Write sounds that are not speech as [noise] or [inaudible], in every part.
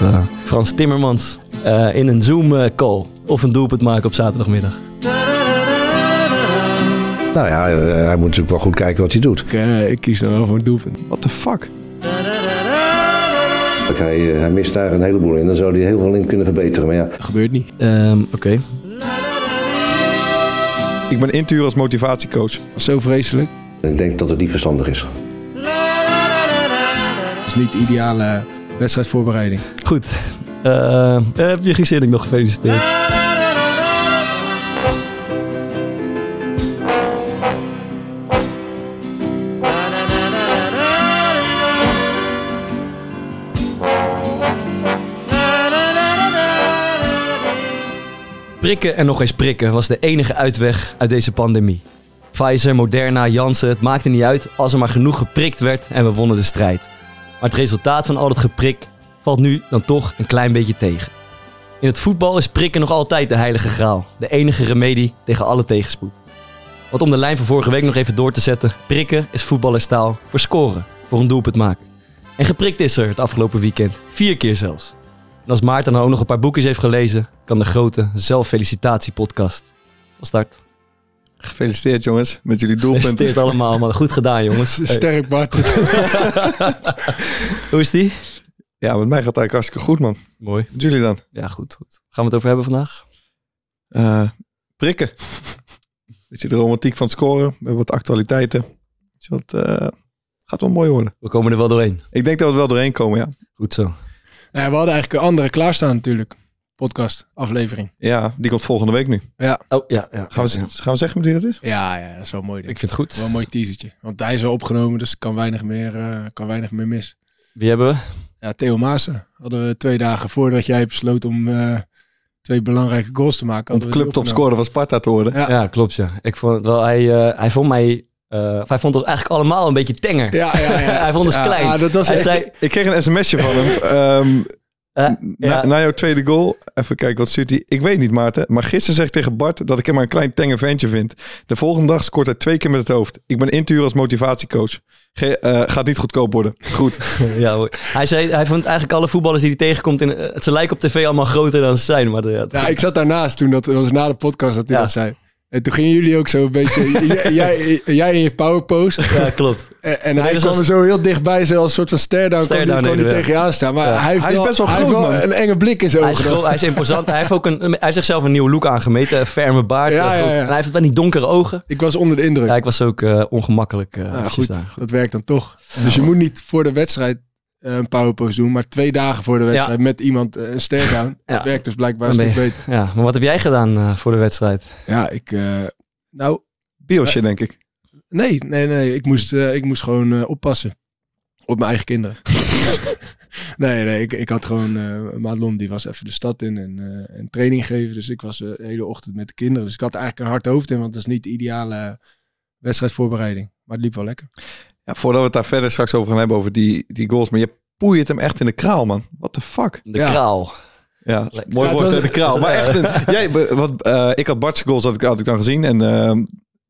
eh, Frans Timmermans eh, in een Zoom-call of een doelpunt maken op zaterdagmiddag? Nou ja, eh, hij moet natuurlijk wel goed kijken wat hij doet. Ik, eh, ik kies dan wel voor een doelpunt. What the fuck? Hij, eh, hij mist daar een heleboel in. Dan zou hij heel veel in kunnen verbeteren. Maar ja, Dat gebeurt niet. Ehm, Oké. Ik ben in te huren als motivatiecoach. Zo vreselijk. ik denk dat het niet verstandig is. Dat is niet de ideale wedstrijdvoorbereiding. Goed. Eh, heb je Giesering nog gefeliciteerd? Prikken en nog eens prikken was de enige uitweg uit deze pandemie. Pfizer, Moderna, Janssen, het maakte niet uit als er maar genoeg geprikt werd en we wonnen de strijd. Maar het resultaat van al dat geprik valt nu dan toch een klein beetje tegen. In het voetbal is prikken nog altijd de heilige graal. De enige remedie tegen alle tegenspoed. Want om de lijn van vorige week nog even door te zetten. Prikken is voetballerstaal voor scoren. Voor een doelpunt maken. En geprikt is er het afgelopen weekend. Vier keer zelfs. En als Maarten nou ook nog een paar boekjes heeft gelezen... kan de grote zelffelicitatiepodcast van start. Gefeliciteerd jongens met jullie doelpunten. Gefeliciteerd allemaal, man. Goed gedaan, jongens. [laughs] Sterk Bart. [laughs] hoe is die? Ja, met mij gaat het eigenlijk hartstikke goed man. Mooi. Met jullie dan? Ja, goed, goed. Gaan we het over hebben vandaag? Eh, prikken. [laughs] Beetje de romantiek van het scoren. We hebben wat actualiteiten. Dus dat eh, gaat wel mooi worden. We komen er wel doorheen. Ik denk dat we er wel doorheen komen, ja. Goed zo. Ja, we hadden eigenlijk een andere klaarstaan natuurlijk. Podcast, aflevering. Ja, die komt volgende week nu. Oh, ja. ja. Gaan we, gaan we zeggen met wie dat is? Ja, ja, dat is wel mooi. Ik vind het goed. Wel een mooi teasertje. Want hij is al opgenomen, dus kan weinig meer, eh, kan weinig meer mis. Wie hebben we? Ja, Theo Maassen hadden we twee dagen voordat jij besloot om eh, twee belangrijke goals te maken. Om clubtopscorer van Sparta te worden. Ja. Ja, klopt ja. Ik vond het wel, hij, eh, hij vond mij, eh, of hij vond ons eigenlijk allemaal een beetje tenger. Ja, ja, ja. [laughs] hij vond ons Ja, klein. ja, dat was hij echt- zei, Ik kreeg een sms'je van hem. [laughs] Ehm, eh, na, ja, na jouw tweede goal. Even kijken, wat stuurt hij? Ik weet niet, Maarten. Maar gisteren zeg ik tegen Bart dat ik hem maar een klein tenger ventje vind. De volgende dag scoort hij twee keer met het hoofd. Ik ben in te huren als motivatiecoach. Ge- eh, gaat niet goedkoop worden. Goed. [laughs] ja, hoor. hij zei, hij vond eigenlijk alle voetballers die hij tegenkomt, in, eh, ze lijken op tv allemaal groter dan ze zijn. Maar de, ja, Ja, ik zat daarnaast toen, dat dat was na de podcast dat hij Ja. dat zei. En toen gingen jullie ook zo een beetje, [laughs] jij, jij, jij in je powerpose. ja, klopt. En, hij kwam er zo heel dichtbij, zo als een soort van stare-down, kwam die deden we, tegen je aanstaan. Maar Ja. hij, heeft Hij is wel, best wel hij heeft groot, wel man. een enge blik in zijn Hij is, ogen. gro- hij is imposant. Hij heeft, ook een, hij heeft zichzelf een nieuwe look aangemeten. Een ferme baard. Ja, ja, groot- ja. En hij heeft wel die donkere ogen. Ik was onder de indruk. Ja, ik was ook eh, ongemakkelijk eh goed, daar. dat werkt dan toch. Dus je moet niet voor de wedstrijd een powerpose doen, maar twee dagen voor de wedstrijd met iemand eh, een stare-down. Ja. Dat werkt dus blijkbaar een stuk beter. Ja, maar wat heb jij gedaan eh, voor de wedstrijd? Ja, ik... eh, nou, Biosje, denk ik. nee, nee, nee. Ik moest, eh, ik moest gewoon eh, oppassen. Op mijn eigen kinderen. [laughs] nee, nee. Ik, ik had gewoon... eh Madelon, die was even de stad in en, eh, en training geven. Dus ik was eh, de hele ochtend met de kinderen. Dus ik had eigenlijk een hard hoofd in, want dat is niet de ideale wedstrijdvoorbereiding. Maar het liep wel lekker. Ja, voordat we het daar verder straks over gaan hebben, over die, die goals. Maar je poeit hem echt in de kraal, man. What the fuck? De Ja. kraal. Ja, Lekker. mooi Ja, woord, het was- de kraal. Maar echt, een, jij, wat, eh, ik had Bart's goals had ik, had ik dan gezien. En ehm,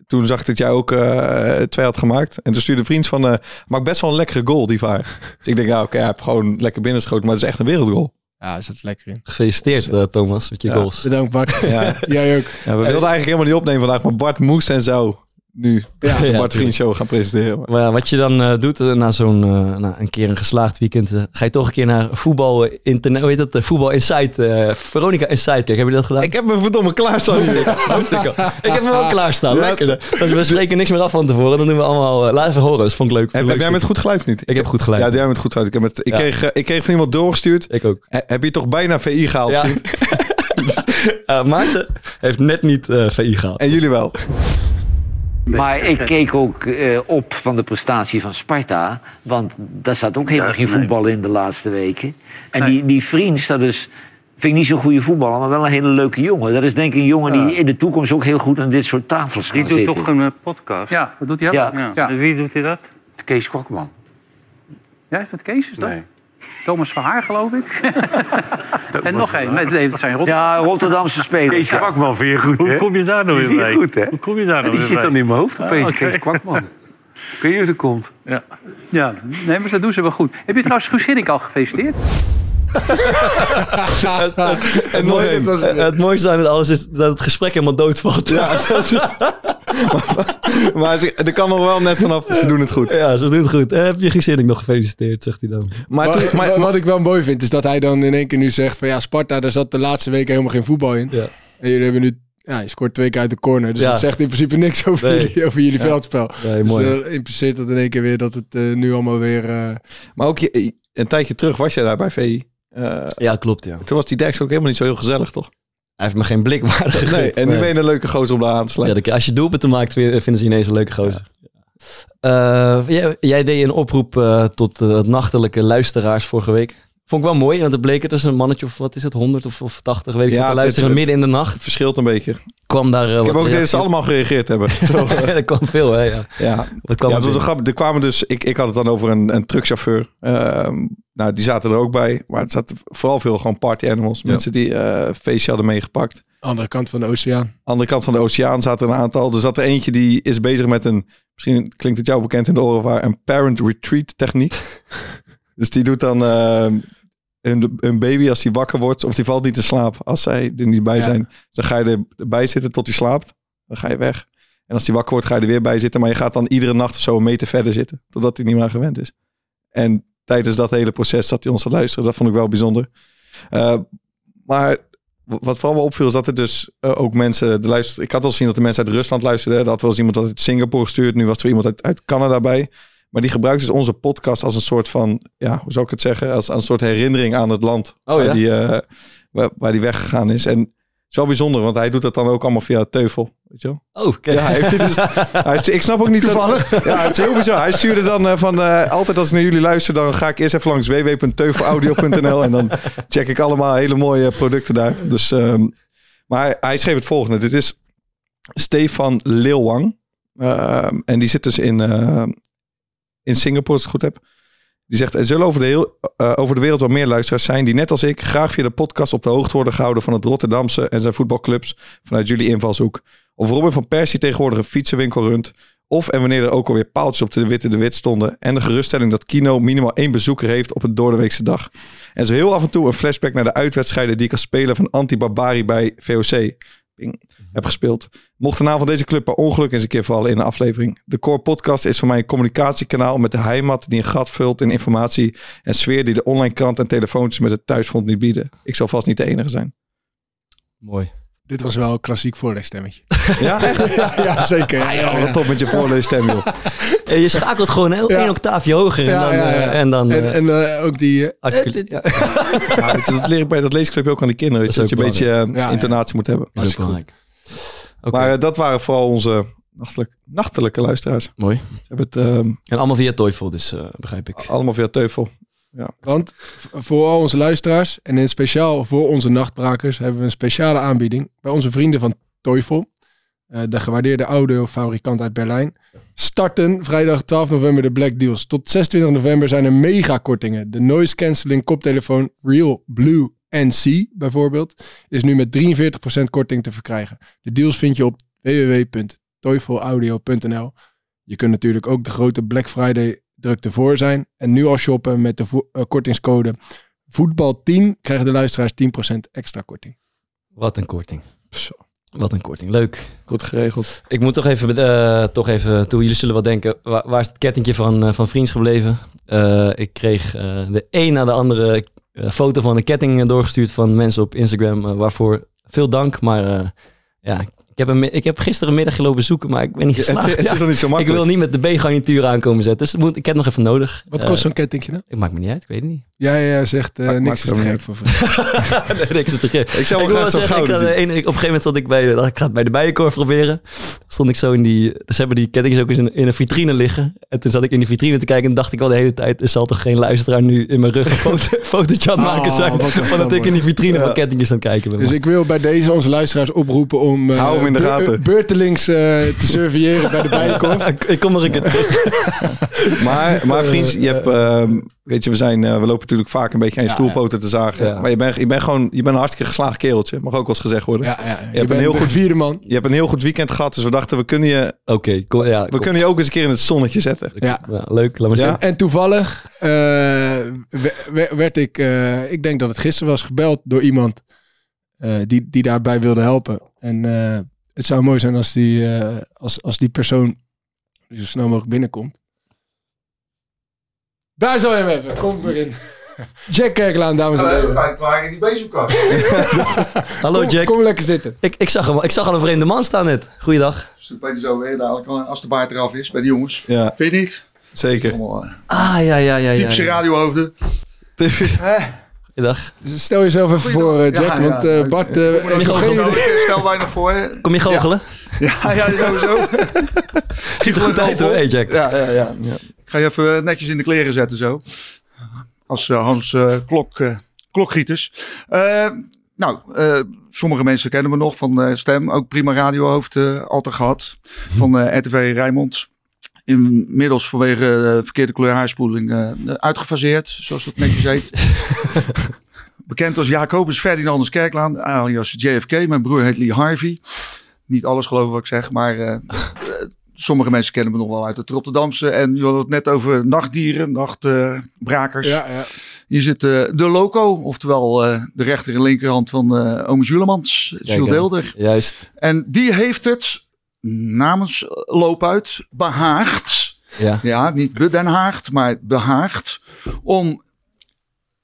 toen zag ik dat jij ook eh, twee had gemaakt. En toen stuurde vriend van, eh maak best wel een lekkere goal, die vaar. Dus ik denk, ja, oké, hij heeft gewoon lekker binnenschoten. Maar het is echt een wereldgoal. Ja, er zat lekker in. Gefeliciteerd Thomas met je Ja. goals. Bedankt Bart. Ja. [laughs] Jij ook. Ja, we wilden eigenlijk helemaal niet opnemen vandaag. Maar Bart moest en zou nu Ja, de [laughs] Ja, Bart Vriend Show gaan presenteren. Maar- ja, wat je dan eh, doet eh, na zo'n eh, na een keer een geslaagd weekend, ga je toch een keer naar voetbal internet, hoe heet dat? Voetbal Insight, Veronica Insight. Kijk, heb je dat gedaan? Ik heb me verdomme klaarstaan. ik heb hem wel klaarstaan. Ja. Lekker. Dus we spreken niks meer af van tevoren. Dan doen we allemaal. laat even horen. Dat vond ik leuk. Heb, heb jij met goed geluid niet? Ik heb goed gelijk. Ja, jij met goed geluid. Ik, heb het, ik, kreeg, ik kreeg van iemand doorgestuurd. Ik ook. He- heb je toch bijna VI gehaald, Ja. [laughs] Maarten heeft net niet VI gehaald. En jullie wel. Maar ik [laughs] keek ook eh, op van de prestatie van Sparta. Want daar staat ook helemaal geen voetbal in de laatste weken. En die, die Vriends, dat is, vind ik niet zo'n goede voetballer, maar wel een hele leuke jongen. Dat is denk ik een jongen die in de toekomst ook heel goed aan dit soort tafels Die kan doet zitten. toch een eh, podcast? Ja, wat doet hij ook? Ja. Wie doet hij dat? Kees Kwakman. Ja, met Kees is dat? Nee. Thomas van Haar, geloof ik. [laughs] en nog één. Nee, dat zijn Rotterdam. Ja, Rotterdamse spelers. Kees. Kwakman vind je goed, hè? Hoe kom je daar nou Die weer bij? goed, hè? Hoe kom je daar nou die weer zit bij? dan in mijn hoofd opeens, Ah. Kees Kwakman. [laughs] Kun je hoe dat komt? Ja. ja, nee, maar dat doen ze wel goed. Heb je trouwens Guus Hiddink al gefeliciteerd? [laughs] Het, mooie- het. het mooiste aan het alles is dat het gesprek helemaal doodvalt. Ja, [laughs] Maar ze- er kan nog wel net vanaf, ze doen het goed. ja ze doen het goed. Eh, heb je Giersink nog gefeliciteerd, zegt hij dan. Maar, Maar, toen- maar- [laughs] maar maar- wat ik wel mooi vind, is dat hij dan in één keer nu zegt van ja, Sparta, daar zat de laatste weken helemaal geen voetbal in. Ja. En jullie hebben nu, ja, je scoort twee keer uit de corner. Dus Ja. dat zegt in principe niks over Nee. jullie, over jullie veldspel. Nee, Dus mooi. uh, impliceert dat in één keer weer dat het eh, nu allemaal weer... eh, maar ook je, een tijdje terug was jij daar bij VI. Eh, ja, klopt, ja. toen was die Dex ook helemaal niet zo heel gezellig, toch? Hij heeft me geen blik waardig Nee, en nu ben je een leuke gozer om daar aan te Ja, sluiten. de- als je doelpunten maakt, vind- vinden ze ineens een leuke gozer. Eh, jij, jij deed een oproep eh, tot het nachtelijke luisteraars vorige week. Vond ik wel mooi, want het bleek het dus een mannetje of wat is het, 100 of, of 80, weet ik Ja, veel, het luisteren midden in de nacht. Het verschilt een beetje. Kwam daar uh, Ik heb ook dat ze allemaal gereageerd hebben. [laughs] Zo, er kwam veel, hè? Ja. ja, Wat kwam ja, er dat was een grap. Er kwamen dus, ik, ik had het dan over een, een truckchauffeur. Ehm, nou, die zaten er ook bij. Maar het zaten vooral veel gewoon party animals. Ja. Mensen die eh feestje hadden meegepakt. andere kant van de oceaan. Andere kant van de oceaan zaten er een aantal. Er zat er eentje die is bezig met een, misschien klinkt het jou bekend in de oren, waar een parent retreat techniek. [laughs] dus die doet dan ehm, een, een baby als die wakker wordt, of die valt niet in slaap als zij er niet bij Ja. zijn. Dan ga je erbij zitten tot hij slaapt. Dan ga je weg. En als die wakker wordt, ga je er weer bij zitten. Maar je gaat dan iedere nacht of zo een meter verder zitten. Totdat hij niet meer aan gewend is. En tijdens dat hele proces zat hij ons te luisteren. Dat vond ik wel bijzonder. Eh, maar wat vooral wel opviel is dat er dus eh, ook mensen... De luister, ik had wel zien dat de mensen uit Rusland luisterden. Er wel eens iemand uit Singapore gestuurd. Nu was er iemand uit, uit Canada bij. Maar die gebruikt dus onze podcast als een soort van... Ja, hoe zou ik het zeggen? Als, als een soort herinnering aan het land. Oh, waar, ja? die, eh, waar, waar die weggegaan is. En het is wel bijzonder, want hij doet dat dan ook allemaal via Teufel. Weet je wel? Oh, kijk. Ja, hij heeft dus, [laughs] hij ik snap ook niet toevallig. [laughs] ja, het is heel bizar. Hij stuurde dan eh, van eh, altijd als ik naar jullie luister, dan ga ik eerst even langs www.teufelaudio.nl en dan check ik allemaal hele mooie producten daar. Dus, ehm, maar hij, hij schreef het volgende. Dit is Stefan Leeuwang. Ehm, en die zit dus in, in Singapore, als ik het goed heb. Die zegt, er zullen over de, heel, eh, over de wereld wel meer luisteraars zijn die net als ik graag via de podcast op de hoogte worden gehouden van het Rotterdamse en zijn voetbalclubs vanuit jullie invalshoek. Of Robin van Persie tegenwoordig een fietsenwinkel runt. Of en wanneer er ook alweer paaltjes op de witte de wit stonden. En de geruststelling dat Kino minimaal één bezoeker heeft op een doordeweekse dag. En zo heel af en toe een flashback naar de uitwedstrijden die ik als speler van Anti-Barbari bij VOC heb gespeeld. Mocht de naam van deze club per ongeluk eens een keer vallen in een aflevering. De Core Podcast is voor mij een communicatiekanaal met de heimat die een gat vult in informatie en sfeer die de online krant en telefoons met het thuisfront niet bieden. Ik zal vast niet de enige zijn. Mooi. Dit was wel een klassiek voorleesstemmetje. [laughs] Ja, echt? ja, ja, zeker. Ja, ja, ja. Wat top met je voorleesstem, joh. Eh, Je schakelt gewoon heel, Ja. één octaafje hoger. En dan, ja, ja. eh, en dan En, eh, en eh, ook die... dat leer ik bij dat leesclubje ook aan die kinderen. Dat Dat, is je een beetje Ja, ja. intonatie moet hebben. is ook belangrijk. Maar eh, dat waren vooral onze nachtelijk, nachtelijke luisteraars. mooi. Ze hebben het ehm, En allemaal via Toyful, dus eh, begrijp ik. allemaal via teufel. Want v- voor al onze luisteraars en in het speciaal voor onze nachtbrakers hebben we een speciale aanbieding bij onze vrienden van Teufel. eh, de gewaardeerde audiofabrikant uit Berlijn. Starten vrijdag 12 november de Black Deals. Tot 26 november zijn er mega kortingen. De noise cancelling koptelefoon Real Blue NC bijvoorbeeld is nu met 43% korting te verkrijgen. De deals vind je op www.teufelaudio.nl. Je kunt natuurlijk ook de grote Black Friday drukte voor zijn. En nu al shoppen met de vo- eh, kortingscode voetbal10 krijgen de luisteraars 10% extra korting. Wat een korting. Zo. Wat een korting. Leuk. Goed geregeld. Ik moet toch even, eh, toch even toe. Jullie zullen wel denken, waar, waar is het kettingje van, eh, van Vriends gebleven? Eh, ik kreeg eh, de een na de andere foto van een ketting eh, doorgestuurd van mensen op Instagram. eh, waarvoor veel dank. Maar eh, ja, heb, een, ik heb gisteren een middag gelopen zoeken, maar ik ben niet geslaagd. het Ja, is nog niet zo ik wil niet met de B-garnituur aankomen zetten. Dus moet, ik heb nog even nodig. Wat Eh, kost zo'n kettingje nou? Ik maak me niet uit, ik weet het niet. Jij ja, zegt eh, niks is te gek voor [laughs] nee, niks is te gek. Ik zou wel graag zeggen, ik had, eh, een- ik- op een gegeven moment zat ik bij, de- ik ga het bij de bijenkorf proberen. Stond ik zo in die, ze hebben die kettingjes ook eens in, in een vitrine liggen. En toen zat ik in die vitrine te kijken en dacht ik wel de hele tijd, er zal toch geen luisteraar nu in mijn rug een foto, [laughs] fotootje aan het maken Oh, zijn. Van dat ik in die vitrine Ja. van kettingjes aan het kijken ben. Dus ik wil bij deze onze luisteraars oproepen om, eh, Hou hem in de Be- gaten. beurtelings eh, te surveilleren bij de [laughs] bijenkorf. Ik, ik kom nog een keer terug. [laughs] Maar, maar vriends, je hebt, ehm, weet je, we, zijn, eh, we lopen natuurlijk vaak een beetje aan je Ja, stoelpoten te zagen. Ja. Maar je bent, je bent gewoon, je bent een hartstikke geslaagd kereltje. Mag ook wel eens gezegd worden. Ja, ja. Je, hebt bent een heel goed- vierde man. Je hebt een heel goed weekend gehad, dus we dachten we kunnen je, Oké, kom- ja, we kom. kunnen je ook eens een keer in het zonnetje zetten. Ja. Ja, leuk, laat maar Ja. zien. En toevallig eh, we- we- werd ik, eh, ik denk dat het gisteren was, gebeld door iemand eh, die, die daarbij wilde helpen. En eh, het zou mooi zijn als die, eh, als, als die persoon zo snel mogelijk binnenkomt. Daar zou je hem hebben. Kom erin. [laughs] Jack Kerklaan, dames en heren. Kijk, waar in die bezemkast. [laughs] Hallo Kom, Jack. kom lekker zitten. Ik, ik, zag hem, ik zag al een vreemde man staan net. Goeiedag. Peter zo weer dadelijk als de baard eraf is bij de jongens. Ja, Vind je niet? zeker. Allemaal eh, Ah, ja, ja, ja. ja, typische ja. radiohoofden. Goeiedag. Dus Stel jezelf even Goeiedag. voor, eh, Jack. Ja, ja. Want eh, Bart... eh, Ik heeft nog stel, geen nog voor. Kom je goochelen? Ja, [laughs] ja, sowieso. [laughs] Ziet er goed uit hoor, hey Jack. Ja, ja, ja. Ik ga je even netjes in de kleren zetten zo. Als eh, Hans eh, klok, eh, klokgieters. Eh, nou, eh, sommige mensen kennen me nog van eh, Stem. Ook prima radiohoofd altijd gehad. Van eh, RTV Rijnmond. Inmiddels vanwege verkeerde kleur haarspoeling eh, uitgefaseerd. Zoals dat netjes heet. [laughs] Bekend als Jacobus Ferdinandus Kerklaan, alias JFK. Mijn broer heet Lee Harvey. Niet alles geloven wat ik zeg, maar eh, eh, sommige mensen kennen me nog wel uit het Rotterdamse. En je had het net over nachtdieren, nachtbrakers. Ja, ja. Hier zit eh, de loco, oftewel eh, de rechter en linkerhand van eh ome Julemans, Jules. Deelder. Juist. En die heeft het namens Loopuit behaagd. Ja. Ja, niet bedenhaagd, maar behaagd. Om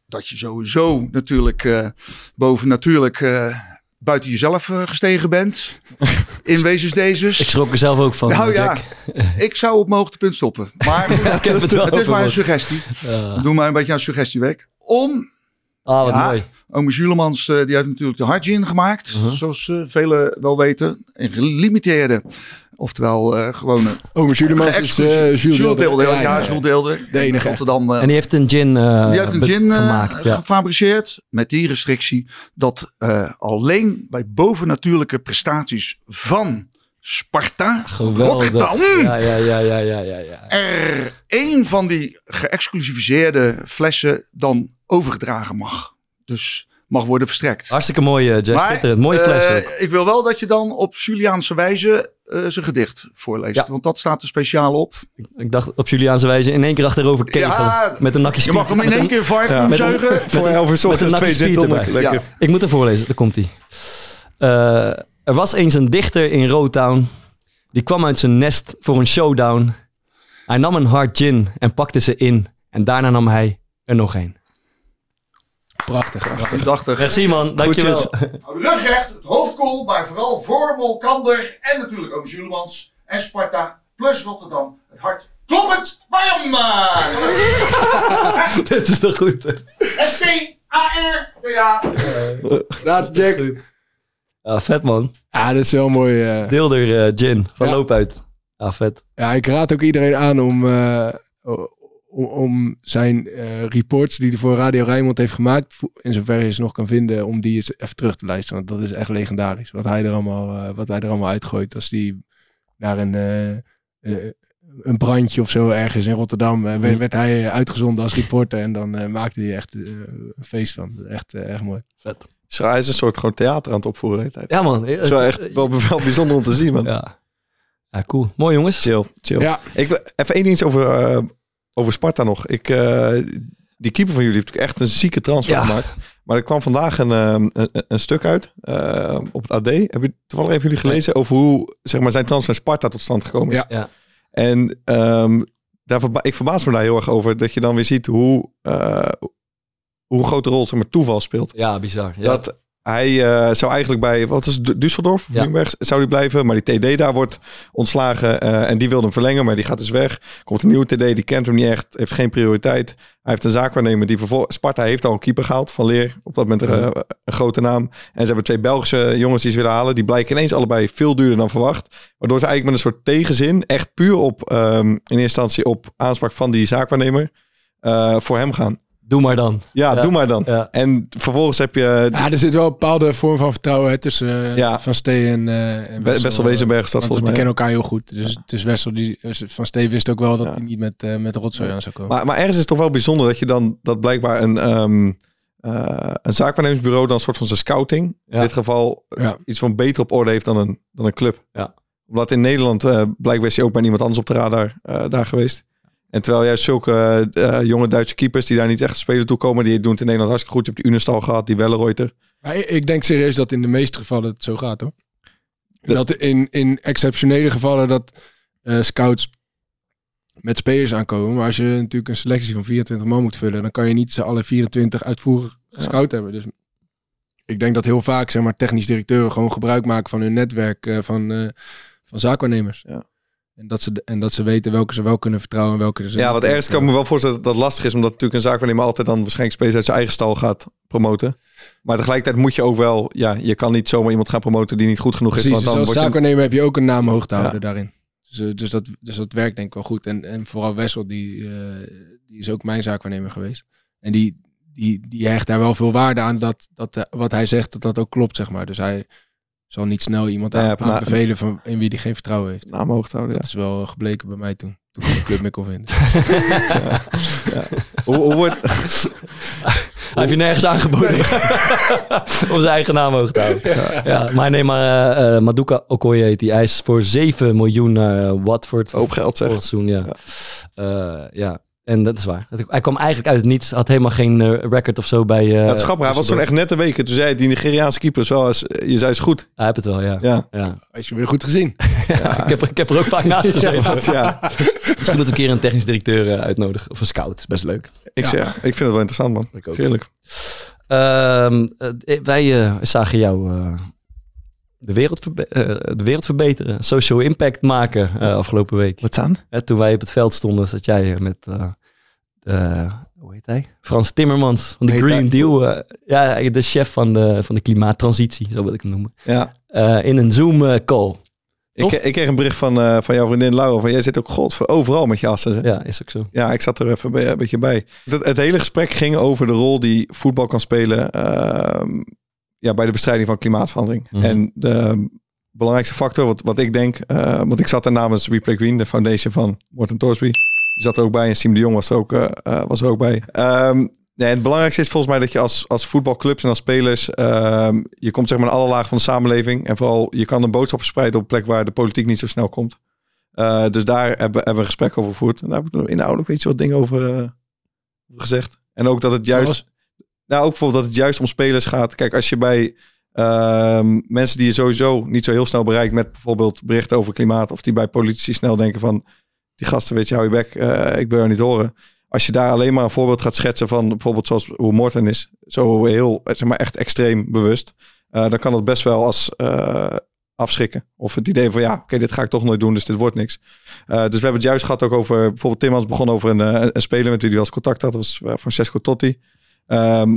dat je sowieso natuurlijk eh boven natuurlijk eh, buiten jezelf eh, gestegen bent. [laughs] In wezens dezes. Ik schrok er zelf ook van, Nou Jack. ja, [laughs] ik zou op mijn hoogtepunt stoppen. Maar [laughs] ik heb het het is maar een suggestie. Doe maar een beetje aan suggestie Om, Ah, wat Ja. mooi. ome Julemans, eh, die heeft natuurlijk de hard gin gemaakt. Uh-huh. Zoals eh, velen wel weten. Een gelimiteerde. Oftewel eh gewoon een Ome Julemans is eh, Jules Jules Deelder. Deelder. Ja, Ja, ja. Jules Deelder. De enige Rotterdam. En die heeft een gin, eh, die heeft een gin gemaakt. Ja. gefabriceerd met die restrictie dat eh, alleen bij bovennatuurlijke prestaties van Sparta Geweldig. Rotterdam Ja, ja, ja, ja, ja, ja, ja. er één van die geëxclusificeerde flessen dan overgedragen mag. Dus mag worden verstrekt. Hartstikke mooi, eh, Jack. Maar, Schitterend. Mooie fles eh, ook. ik wil wel dat je dan op Juliaanse wijze eh, zijn gedicht voorleest. Ja. Want dat staat er speciaal op. Ik dacht op Juliaanse wijze in één keer achterover kegelen. Ja, met een nakje Je mag hem in één een- keer vibe Ja, met een- zuigen. Voor elf uur met een ochtends twee. Lekker. Ja. Ik moet er voorlezen, daar komt hij. Er was eens een dichter in Rotown. Die kwam uit zijn nest voor een showdown. Hij nam een hard gin en pakte ze in. En daarna nam hij er nog een. Prachtig. prachtig. Indachtig. Merci man, dankjewel. Hou de rug recht, het hoofd koel, maar vooral voor Molkander en natuurlijk ook Julemans en Sparta plus Rotterdam. Het hart kloppend warm. [laughs] Dit is toch goed? S-T-A-R-T-A. Laatst Jack. Ja, vet man. Ja, dat is wel mooi. eh. Deelder eh, gin van Ja. Loop uit. Ja, vet. Ja, ik raad ook iedereen aan om, eh, om, om zijn eh, reports die hij voor Radio Rijnmond heeft gemaakt, in zoverre je ze nog kan vinden, om die eens even terug te luisteren. Want dat is echt legendarisch. Wat hij er allemaal, eh, wat hij er allemaal uitgooit als die naar een, een brandje of zo ergens in Rotterdam werd, werd hij uitgezonden als reporter en dan eh, maakte hij echt een feest van. Echt, echt mooi. Zo, hij is een soort gewoon theater aan het opvoeren de hele tijd. Ja man. Het is wel echt wel, wel bijzonder om te zien, man. Ja. ja, cool. Mooi jongens. Chill, chill. Ja, Ik wil even één ding over, eh, over Sparta nog. Ik, eh, die keeper van jullie heeft natuurlijk echt een zieke transfer Ja. gemaakt. Maar er kwam vandaag een, eh, een, een stuk uit eh, op het AD. Heb je toevallig even jullie gelezen over hoe zeg maar, zijn transfer naar Sparta tot stand gekomen is? Ja. Ja. En ehm, daar verba- ik verbaas me daar heel erg over dat je dan weer ziet hoe, eh, hoe groot de rol zeg maar, toeval speelt. Ja, bizar. Ja. Dat hij eh, zou eigenlijk bij, wat is het, Düsseldorf of Ja. Nürnberg, zou hij blijven. Maar die TD daar wordt ontslagen eh, en die wilde hem verlengen, maar die gaat dus weg. Komt een nieuwe TD, die kent hem niet echt, heeft geen prioriteit. Hij heeft een zaakwaarnemer die vervol- Sparta heeft al een keeper gehaald van Leer. Op dat moment eh, een grote naam. En ze hebben twee Belgische jongens die ze willen halen. Die blijken ineens allebei veel duurder dan verwacht. Waardoor ze eigenlijk met een soort tegenzin, echt puur op, ehm, in eerste instantie op aanspraak van die zaakwaarnemer, voor hem gaan. Doe maar dan. Ja, Ja. doe maar dan. Ja. En vervolgens heb je Ja, er zit wel een bepaalde vorm van vertrouwen hè, tussen eh, Ja. Van Steen en, eh en Wessel Wezenberg is dat Want volgens die mij. kennen elkaar heel goed. Dus, dus Wessel, die, dus Van Steen wist ook wel dat Ja. hij niet met, eh met de rotzooi aan zou komen. Maar, maar ergens is het toch wel bijzonder dat je dan dat blijkbaar een, ehm eh, een zaakwaarnemersbureau dan een soort van zijn scouting. Ja. In dit geval eh, Ja. iets van beter op orde heeft dan een, dan een club. Ja. Omdat in Nederland eh, blijkbaar is hij ook bij niemand anders op de radar eh, daar geweest. En terwijl juist zulke eh, eh, jonge Duitse keepers die daar niet echt spelen toe komen, die doen het in Nederland hartstikke goed. Je hebt die Unestal gehad, die Wellenreuter. Maar ik, denk serieus dat in de meeste gevallen het zo gaat hoor. De- Dat in, in exceptionele gevallen dat eh, scouts met spelers aankomen. Maar als je natuurlijk een selectie van 24 man moet vullen, dan kan je niet ze alle 24 uitvoerig gescout hebben. Dus ik denk dat heel vaak zeg maar, technisch directeuren gewoon gebruik maken van hun netwerk van, van zaakwaarnemers. Ja. En, dat ze, en dat ze weten welke ze wel kunnen vertrouwen en welke ze Ja, kunnen ergens kan ik me wel voorstellen dat dat lastig is, omdat natuurlijk een zaakwaarnemer altijd dan waarschijnlijk spelers uit zijn eigen stal gaat promoten. Maar tegelijkertijd moet je ook wel, ja, je kan niet zomaar iemand gaan promoten die niet goed genoeg is. Want dus dan als zaakwaarnemer heb je ook een naam hoog te Ja. houden daarin. Dus, eh, dus, dat, dus dat werkt denk ik wel goed. En, en vooral Wessel, die, eh, die is ook mijn zaakwaarnemer geweest. En die, die, die hecht daar wel veel waarde aan dat, dat eh, wat hij zegt, dat dat ook klopt, zeg maar. Dus hij zal niet snel iemand Ja, aan, ja, aanbevelen van, in wie die geen vertrouwen heeft. naam hoog te houden. Dat is wel eh, gebleken bij mij toen. Toen ik de club mee kon vinden. Ja. Hoe, hoe wordt, [laughs] Hij heeft je nergens aangeboden [laughs] om zijn eigen naam hoog te houden. Ja. maar nee, maar eh, eh, Maduka Okoye heet die. Hij is voor 7 miljoen naar eh, Watford. Hoop geld, zeg. Ja. Ja. ja. En dat is waar. Hij kwam eigenlijk uit het niets. Had helemaal geen eh, record of zo bij... eh, ja, het is grappig, hij was toen echt net een week. Toen zei hij, die Nigeriaanse keeper is wel eens, je zei is goed. Hij heeft het wel, ja. Ja. ja. Als je weer goed gezien. [laughs] ik, heb, er- ik heb er ook vaak naast gezeten. Ja, Misschien moet een keer een technisch directeur eh, uitnodigen. Of een scout. Is best leuk. ik, Ja. Zeg, ik vind het wel interessant, man. Ik ook. Heerlijk. Ehm, eh, wij eh, zagen jou eh, de, wereld verbe- eh, de wereld verbeteren. Social impact maken eh, afgelopen week. Wat? Hè, toen wij op het veld stonden, zat jij eh, met... hoe heet hij? Frans Timmermans van de Heet Green hij? Deal. ja, de chef van de, van de klimaattransitie, zo wil ik hem noemen. Ja. In een Zoom-call. Ik, ik kreeg een bericht van, van jouw vriendin Laura. Van, jij zit ook god voor overal met je assen. Ja, is ook zo. Ja, ik zat er even bij, een beetje bij. Het, het hele gesprek ging over de rol die voetbal kan spelen ehm, ja, bij de bestrijding van klimaatverandering. Mhm. En de belangrijkste factor, wat, wat ik denk, eh, want ik zat er namens We Play Green, de foundation van Morten Torsby. Die zat er ook bij en Siem de Jong was er ook, eh, eh, was er ook bij. Ehm, nee, het belangrijkste is volgens mij dat je als, als voetbalclubs en als spelers, ehm, je komt zeg maar in alle lagen van de samenleving. En vooral, je kan een boodschap verspreiden op een plek waar de politiek niet zo snel komt. Dus daar hebben, hebben we een gesprek over gevoerd. En daar heb ik nog inhoudelijk weet je wat dingen over gezegd. En ook dat het juist... Nou, ook bijvoorbeeld dat het juist om spelers gaat. Kijk, als je bij ehm, mensen die je sowieso niet zo heel snel bereikt met bijvoorbeeld berichten over klimaat, of die bij politici snel denken van, die gasten, weet je, hou je bek, eh, ik wil er niet horen. Als je daar alleen maar een voorbeeld gaat schetsen van bijvoorbeeld zoals hoe Morten is, zo heel, zeg maar echt extreem bewust, eh, dan kan dat best wel als eh, afschrikken. Of het idee van, ja, oké, dit ga ik toch nooit doen, dus dit wordt niks. Dus we hebben het juist gehad ook over, bijvoorbeeld Timmans begon over een, een speler met wie hij eens contact had, dat was Francesco Totti. Ehm,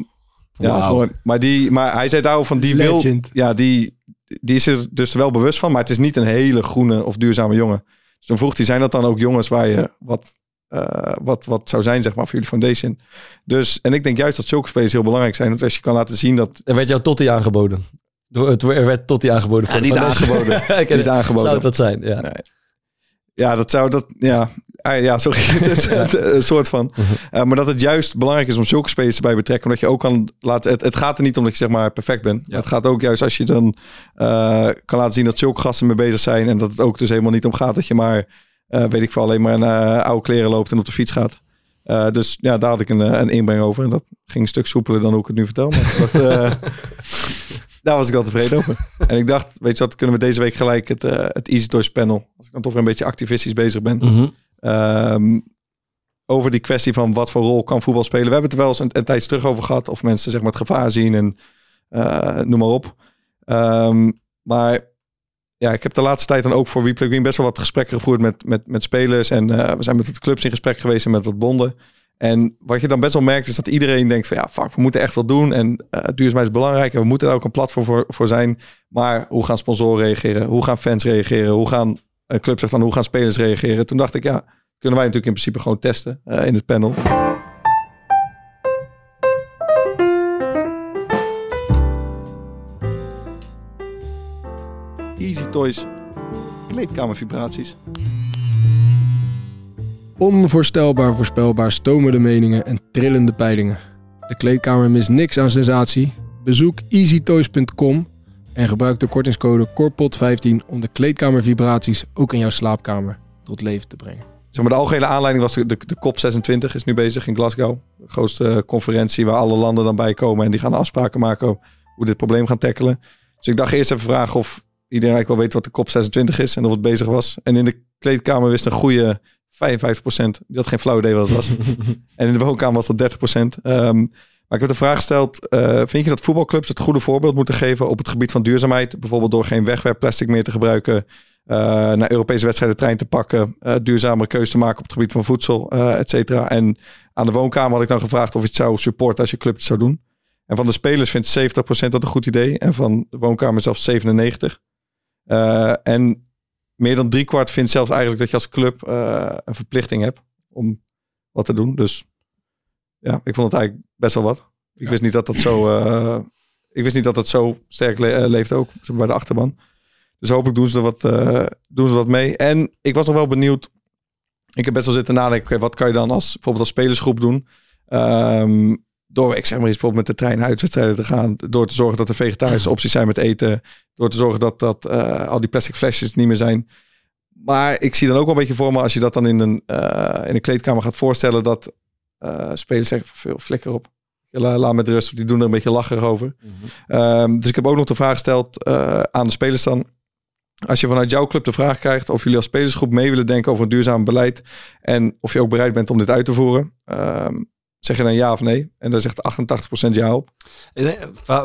ja. Maar, die, maar hij zei daarover van die wil, ja, die, die is er dus wel bewust van, maar het is niet een hele groene of duurzame jongen. Dus dan vroeg hij, zijn dat dan ook jongens waar je wat, eh, wat, wat zou zijn, zeg maar, voor jullie foundation? Dus, en ik denk juist dat zulke spelers heel belangrijk zijn. Want als je kan laten zien dat... Er werd jou Totti aangeboden. Het er werd Totti aangeboden. Voor Ja, de niet aangeboden. [laughs] Niet aangeboden. Zou het dat zijn? Ja. Nee. Ja, dat zou dat. Ja, ah, ja sorry. [laughs] Het is een soort van. Eh, maar dat het juist belangrijk is om zulke spelers erbij te betrekken. Omdat je ook kan laten. Het, het gaat er niet om dat je zeg maar perfect bent. Ja. Het gaat ook juist als je dan eh, kan laten zien dat zulke gasten mee bezig zijn. En dat het ook dus helemaal niet om gaat dat je maar, eh, weet ik veel, alleen maar eh, oude kleren loopt en op de fiets gaat. Eh, dus ja, daar had ik een, eh, een inbreng over. En dat ging een stuk soepeler dan hoe ik het nu vertel. Maar dat, eh, [laughs] daar was ik wel tevreden over. En ik dacht, weet je wat, kunnen we deze week gelijk het, eh het Easy Toys panel. Als ik dan toch weer een beetje activistisch bezig ben. Mhm. Ehm, over die kwestie van wat voor rol kan voetbal spelen. We hebben het er wel eens een, tijdje terug over gehad. Of mensen zeg maar het gevaar zien en eh, noem maar op. Ehm, maar ja, ik heb de laatste tijd dan ook voor We Play Green best wel wat gesprekken gevoerd met, met, met spelers. En eh, we zijn met wat clubs in gesprek geweest en met wat bonden. En wat je dan best wel merkt is dat iedereen denkt van ja, fuck, we moeten echt wat doen. En eh duurzaamheid is belangrijk en we moeten daar ook een platform voor, voor zijn. Maar hoe gaan sponsoren reageren? Hoe gaan fans reageren? Hoe gaan een club zegt dan hoe gaan spelers reageren. Toen dacht ik, ja, kunnen wij natuurlijk in principe gewoon testen eh, in het panel. Easy Toys kleedkamervibraties. Onvoorstelbaar voorspelbaar stomen de meningen en trillende peilingen. De kleedkamer mist niks aan sensatie. Bezoek easytoys.com en gebruik de kortingscode KORPOT15 om de kleedkamervibraties ook in jouw slaapkamer tot leven te brengen. Zeg maar, de algehele aanleiding was de, de, de COP26 is nu bezig in Glasgow. De grootste conferentie waar alle landen dan bij komen. En die gaan afspraken maken hoe dit probleem gaan tackelen. Dus ik dacht eerst even vragen of iedereen eigenlijk wel weet wat de COP26 is. En of het bezig was. En in de kleedkamer wist een goede 55%. Die had geen flauw idee wat het was. [laughs] en in de woonkamer was dat 30%. Ehm, maar ik heb de vraag gesteld, eh, vind je dat voetbalclubs het goede voorbeeld moeten geven op het gebied van duurzaamheid? Bijvoorbeeld door geen wegwerpplastic meer te gebruiken, uh, naar Europese wedstrijden trein te pakken, uh, duurzamere keuze te maken op het gebied van voedsel, et cetera. En aan de woonkamer had ik dan gevraagd of je het zou supporten als je club het zou doen. En van de spelers vindt 70% dat een goed idee en van de woonkamer zelfs 97%. en meer dan driekwart vindt zelfs eigenlijk dat je als club een verplichting hebt om wat te doen. Dus ja, ik vond het eigenlijk best wel wat. Ik Ja. wist niet dat dat zo, uh, ik wist niet dat dat zo sterk le uh, leeft ook zeg maar, bij de achterban. Dus hopelijk doen ze er wat, uh, doen ze wat mee. En ik was nog wel benieuwd. Ik heb best wel zitten nadenken. Okay, wat kan je dan als bijvoorbeeld als spelersgroep doen? Um, door, ik zeg maar eens bijvoorbeeld met de trein uitwedstrijden te gaan. Door te zorgen dat er vegetarische opties zijn met eten. Door te zorgen dat, dat uh, al die plastic flesjes niet meer zijn. Maar ik zie dan ook wel een beetje voor me als je dat dan in een, uh, in een kleedkamer gaat voorstellen. Dat uh, spelers zeggen veel flikker op. La, laat met rust, die doen er een beetje lacherig over. Mm -hmm. um, dus ik heb ook nog de vraag gesteld uh, aan de spelers dan. Als je vanuit jouw club de vraag krijgt of jullie als spelersgroep mee willen denken over een duurzaam beleid. En of je ook bereid bent om dit uit te voeren. Um, zeg je dan ja of nee? En daar zegt 88% ja op.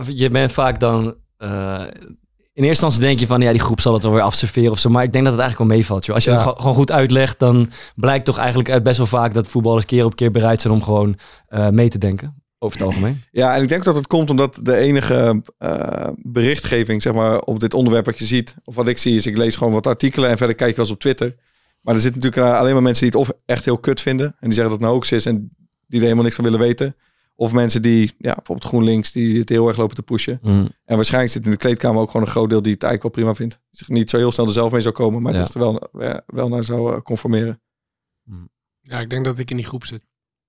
Je bent vaak dan... Uh, in eerste instantie denk je van, ja, die groep zal het wel weer afserveren of zo. Maar ik denk dat het eigenlijk wel meevalt, joh. Als je ja. het gewoon goed uitlegt, dan blijkt toch eigenlijk uit best wel vaak dat voetballers keer op keer bereid zijn om gewoon uh, mee te denken. Over het algemeen. Ja, en ik denk dat het komt omdat de enige uh, berichtgeving, zeg maar, op dit onderwerp wat je ziet, of wat ik zie, is ik lees gewoon wat artikelen en verder kijk ik wel eens op Twitter. Maar er zitten natuurlijk alleen maar mensen die het of echt heel kut vinden en die zeggen dat het nou ook is en die er helemaal niks van willen weten. Of mensen die, ja, bijvoorbeeld GroenLinks, die het heel erg lopen te pushen. Mm. En waarschijnlijk zit in de kleedkamer ook gewoon een groot deel die het eigenlijk wel prima vindt. Zich niet zo heel snel er zelf mee zou komen, maar ja. het er wel, wel naar zou conformeren. Ja, ik denk dat ik in die groep zit.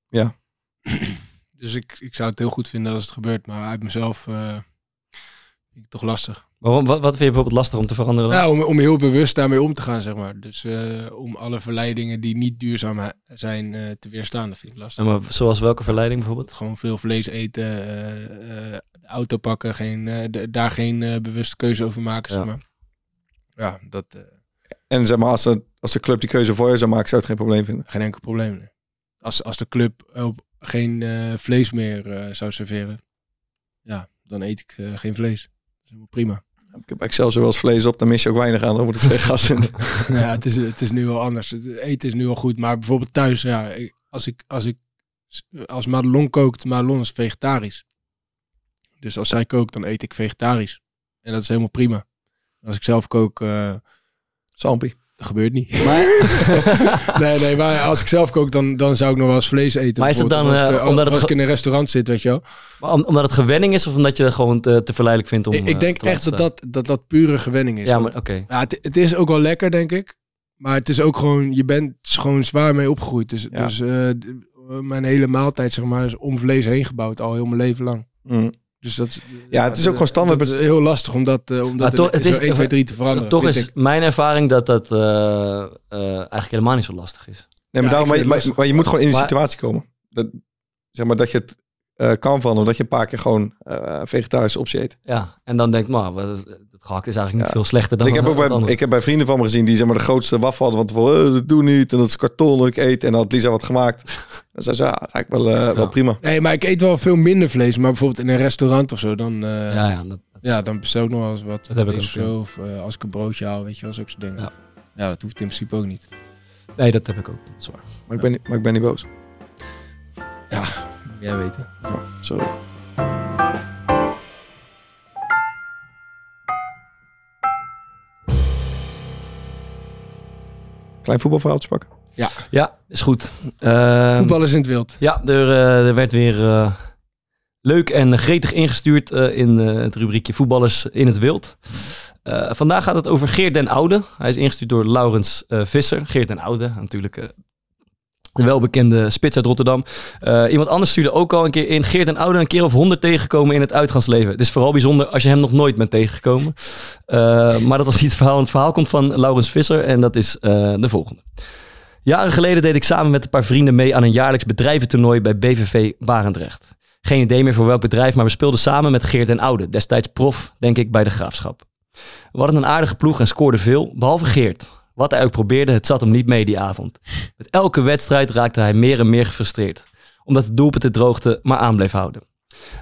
Ja. [clears throat] Dus ik, ik zou het heel goed vinden als het gebeurt, maar uit mezelf uh, vind ik het toch lastig. Waarom, wat, wat vind je bijvoorbeeld lastig om te veranderen? Nou, om, om heel bewust daarmee om te gaan, zeg maar. Dus uh, om alle verleidingen die niet duurzaam zijn uh, te weerstaan, dat vind ik lastig. En maar zoals welke verleiding bijvoorbeeld? Gewoon veel vlees eten, de auto pakken, geen, daar geen bewuste keuze over maken, ja. zeg maar. Ja, dat... en zeg maar, als de, als de club die keuze voor je zou maken, zou het geen probleem vinden? Geen enkel probleem, nee. Als, als de club geen uh, vlees meer uh, zou serveren, ja, dan eet ik uh, geen vlees. Helemaal prima. Ik heb Excelsior wel eens vlees op, dan mis je ook weinig aan, dan moet ik zeggen. [laughs] ja, het is, het is nu wel anders. Het eten is nu al goed, maar bijvoorbeeld thuis, ja, als ik, als ik als Madelon kookt, Madelon is vegetarisch. Dus als zij kookt, dan eet ik vegetarisch. En dat is helemaal prima. Als ik zelf kook... Uh, Sampie. Dat gebeurt niet. Maar... [laughs] nee, nee, maar als ik zelf kook, dan, dan zou ik nog wel eens vlees eten. Maar is het dan... Als ik, uh, omdat als het ik in een restaurant zit, weet je wel. Maar om, omdat het gewenning is of omdat je het gewoon te, te verleidelijk vindt om Ik, ik denk uh, echt dat dat, dat dat pure gewenning is. Ja, maar oké. Okay. Ja, het, het, is ook wel lekker, denk ik. Maar het is ook gewoon... Je bent gewoon zwaar mee opgegroeid. Dus, ja. dus uh, mijn hele maaltijd, zeg maar, is om vlees heen gebouwd. Al heel mijn leven lang. Mm. Dus dat, ja, het is ook gewoon standaard. Het is heel lastig om dat, uh, om dat toch, het is, 1, 2, 3 te veranderen. Toch is ik. mijn ervaring dat dat uh, uh, eigenlijk helemaal niet zo lastig is. Nee, maar, ja, daarom, maar, je, maar, maar, je moet gewoon in die situatie komen. Dat, zeg maar dat je het uh, kan van, omdat je een paar keer gewoon uh, vegetarische optie eet. Ja, en dan denk ik, maar het gehakt is eigenlijk niet ja. veel slechter dan ik heb ook bij, Ik heb bij vrienden van me gezien die zeg maar de grootste wafel hadden, want van, uh, dat doe niet en dat is karton dat ik eet en dan had Lisa wat gemaakt. [laughs] Dan zei ze, ja, dat is eigenlijk wel, uh, ja. wel prima. Nee, maar ik eet wel veel minder vlees, maar bijvoorbeeld in een restaurant of zo, dan, uh, ja, ja, dat, ja, dan bestel ik nog wel eens wat. Dat heb ik ook zo, of uh, als ik een broodje haal, weet je wel, zulke soort dingen. Ja. ja, dat hoeft in principe ook niet. Nee, dat heb ik ook. Dat is waar. Maar, ik ben, maar ik ben niet boos. Ja, jij weet het. Sorry. Klein voetbalverhaaltje pakken. Ja, ja is goed. Uh, Voetbal is in het wild. Ja, er, uh, er werd weer uh, leuk en gretig ingestuurd in het rubriekje voetballers in het wild. Eh, vandaag gaat het over Geert den Oude. Hij is ingestuurd door Laurens eh, Visser. Geert den Oude, natuurlijk eh, de welbekende spits uit Rotterdam. Eh, iemand anders stuurde ook al een keer in. Geert den Oude een keer of honderd tegengekomen in het uitgangsleven. Het is vooral bijzonder als je hem nog nooit bent tegengekomen. Eh, maar dat was niet het verhaal. Het verhaal komt van Laurens Visser en dat is eh, de volgende. Jaren geleden deed ik samen met een paar vrienden mee aan een jaarlijks bedrijventoernooi bij BVV Barendrecht. Geen idee meer voor welk bedrijf, maar we speelden samen met Geert den Oude, destijds prof, denk ik, bij de Graafschap. We hadden een aardige ploeg en scoorden veel, behalve Geert. Wat hij ook probeerde, het zat hem niet mee die avond. Met elke wedstrijd raakte hij meer en meer gefrustreerd, omdat de doelpunten droogte maar aan bleef houden.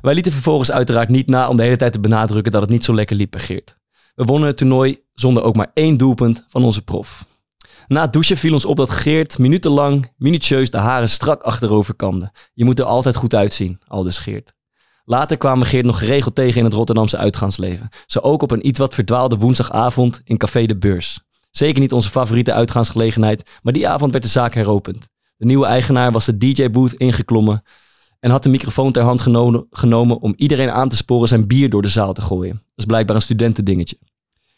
Wij lieten vervolgens uiteraard niet na om de hele tijd te benadrukken dat het niet zo lekker liep bij Geert. We wonnen het toernooi zonder ook maar één doelpunt van onze prof. Na het douchen viel ons op dat Geert minutenlang, minutieus de haren strak achterover kamde. Je moet er altijd goed uitzien, aldus Geert. Later kwamen Geert nog geregeld tegen in het Rotterdamse uitgaansleven. Zo ook op een iets wat verdwaalde woensdagavond in Café de Beurs. Zeker niet onze favoriete uitgaansgelegenheid, maar die avond werd de zaak heropend. De nieuwe eigenaar was de DJ-booth ingeklommen en had de microfoon ter hand genomen, om iedereen aan te sporen zijn bier door de zaal te gooien. Dat is blijkbaar een studentendingetje.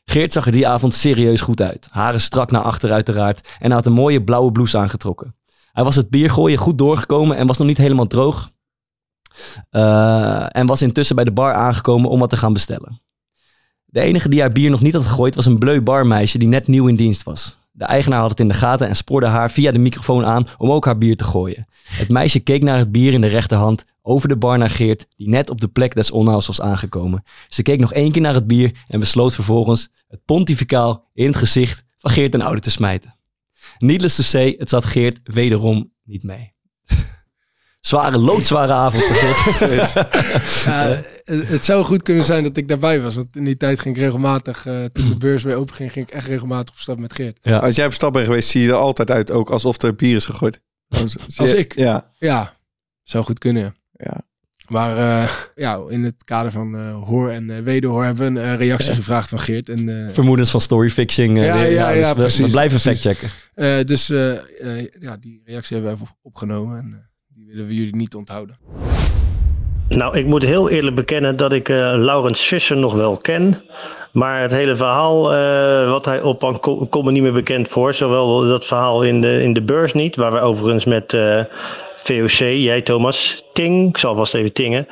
Geert zag er die avond serieus goed uit. Haren strak naar achter uiteraard en had een mooie blauwe blouse aangetrokken. Hij was het biergooien goed doorgekomen en was nog niet helemaal droog. Eh, en was intussen bij de bar aangekomen om wat te gaan bestellen. De enige die haar bier nog niet had gegooid was een bleu barmeisje die net nieuw in dienst was. De eigenaar had het in de gaten en spoorde haar via de microfoon aan om ook haar bier te gooien. Het meisje keek naar het bier in de rechterhand, over de bar naar Geert, die net op de plek des onheils was aangekomen. Ze keek nog één keer naar het bier en besloot vervolgens het pontificaal in het gezicht van Geert en Oude te smijten. Needless to say, het zat Geert wederom niet mee. [laughs] Zware, loodzware avond Geert. [laughs] [laughs] Ja, het, het zou goed kunnen zijn dat ik daarbij was. Want in die tijd ging ik regelmatig, eh, toen de beurs weer open ging, ging ik echt regelmatig op stap met Geert. Ja. Als jij op stap bent geweest, zie je er altijd uit ook alsof er bier is gegooid. Als, Als ik? Ja. Ja, zou goed kunnen. ja. ja. Maar eh, ja, in het kader van eh, hoor en uh, wederhoor hebben we een eh, reactie gevraagd van Geert. En, eh, Vermoedens van storyfixing. eh, Ja, weer. ja, dus ja, we- precies, We blijven factchecken. eh, dus eh, eh, ja, die reactie hebben we even opgenomen en eh, die willen we jullie niet onthouden. Nou, ik moet heel eerlijk bekennen dat ik eh, Laurens Visser nog wel ken. Maar het hele verhaal eh, wat hij ko- komt me niet meer bekend voor. Zowel dat verhaal in de, in de beurs niet, waar we overigens met eh, VOC, jij Thomas, Ting, ik zal vast even tingen,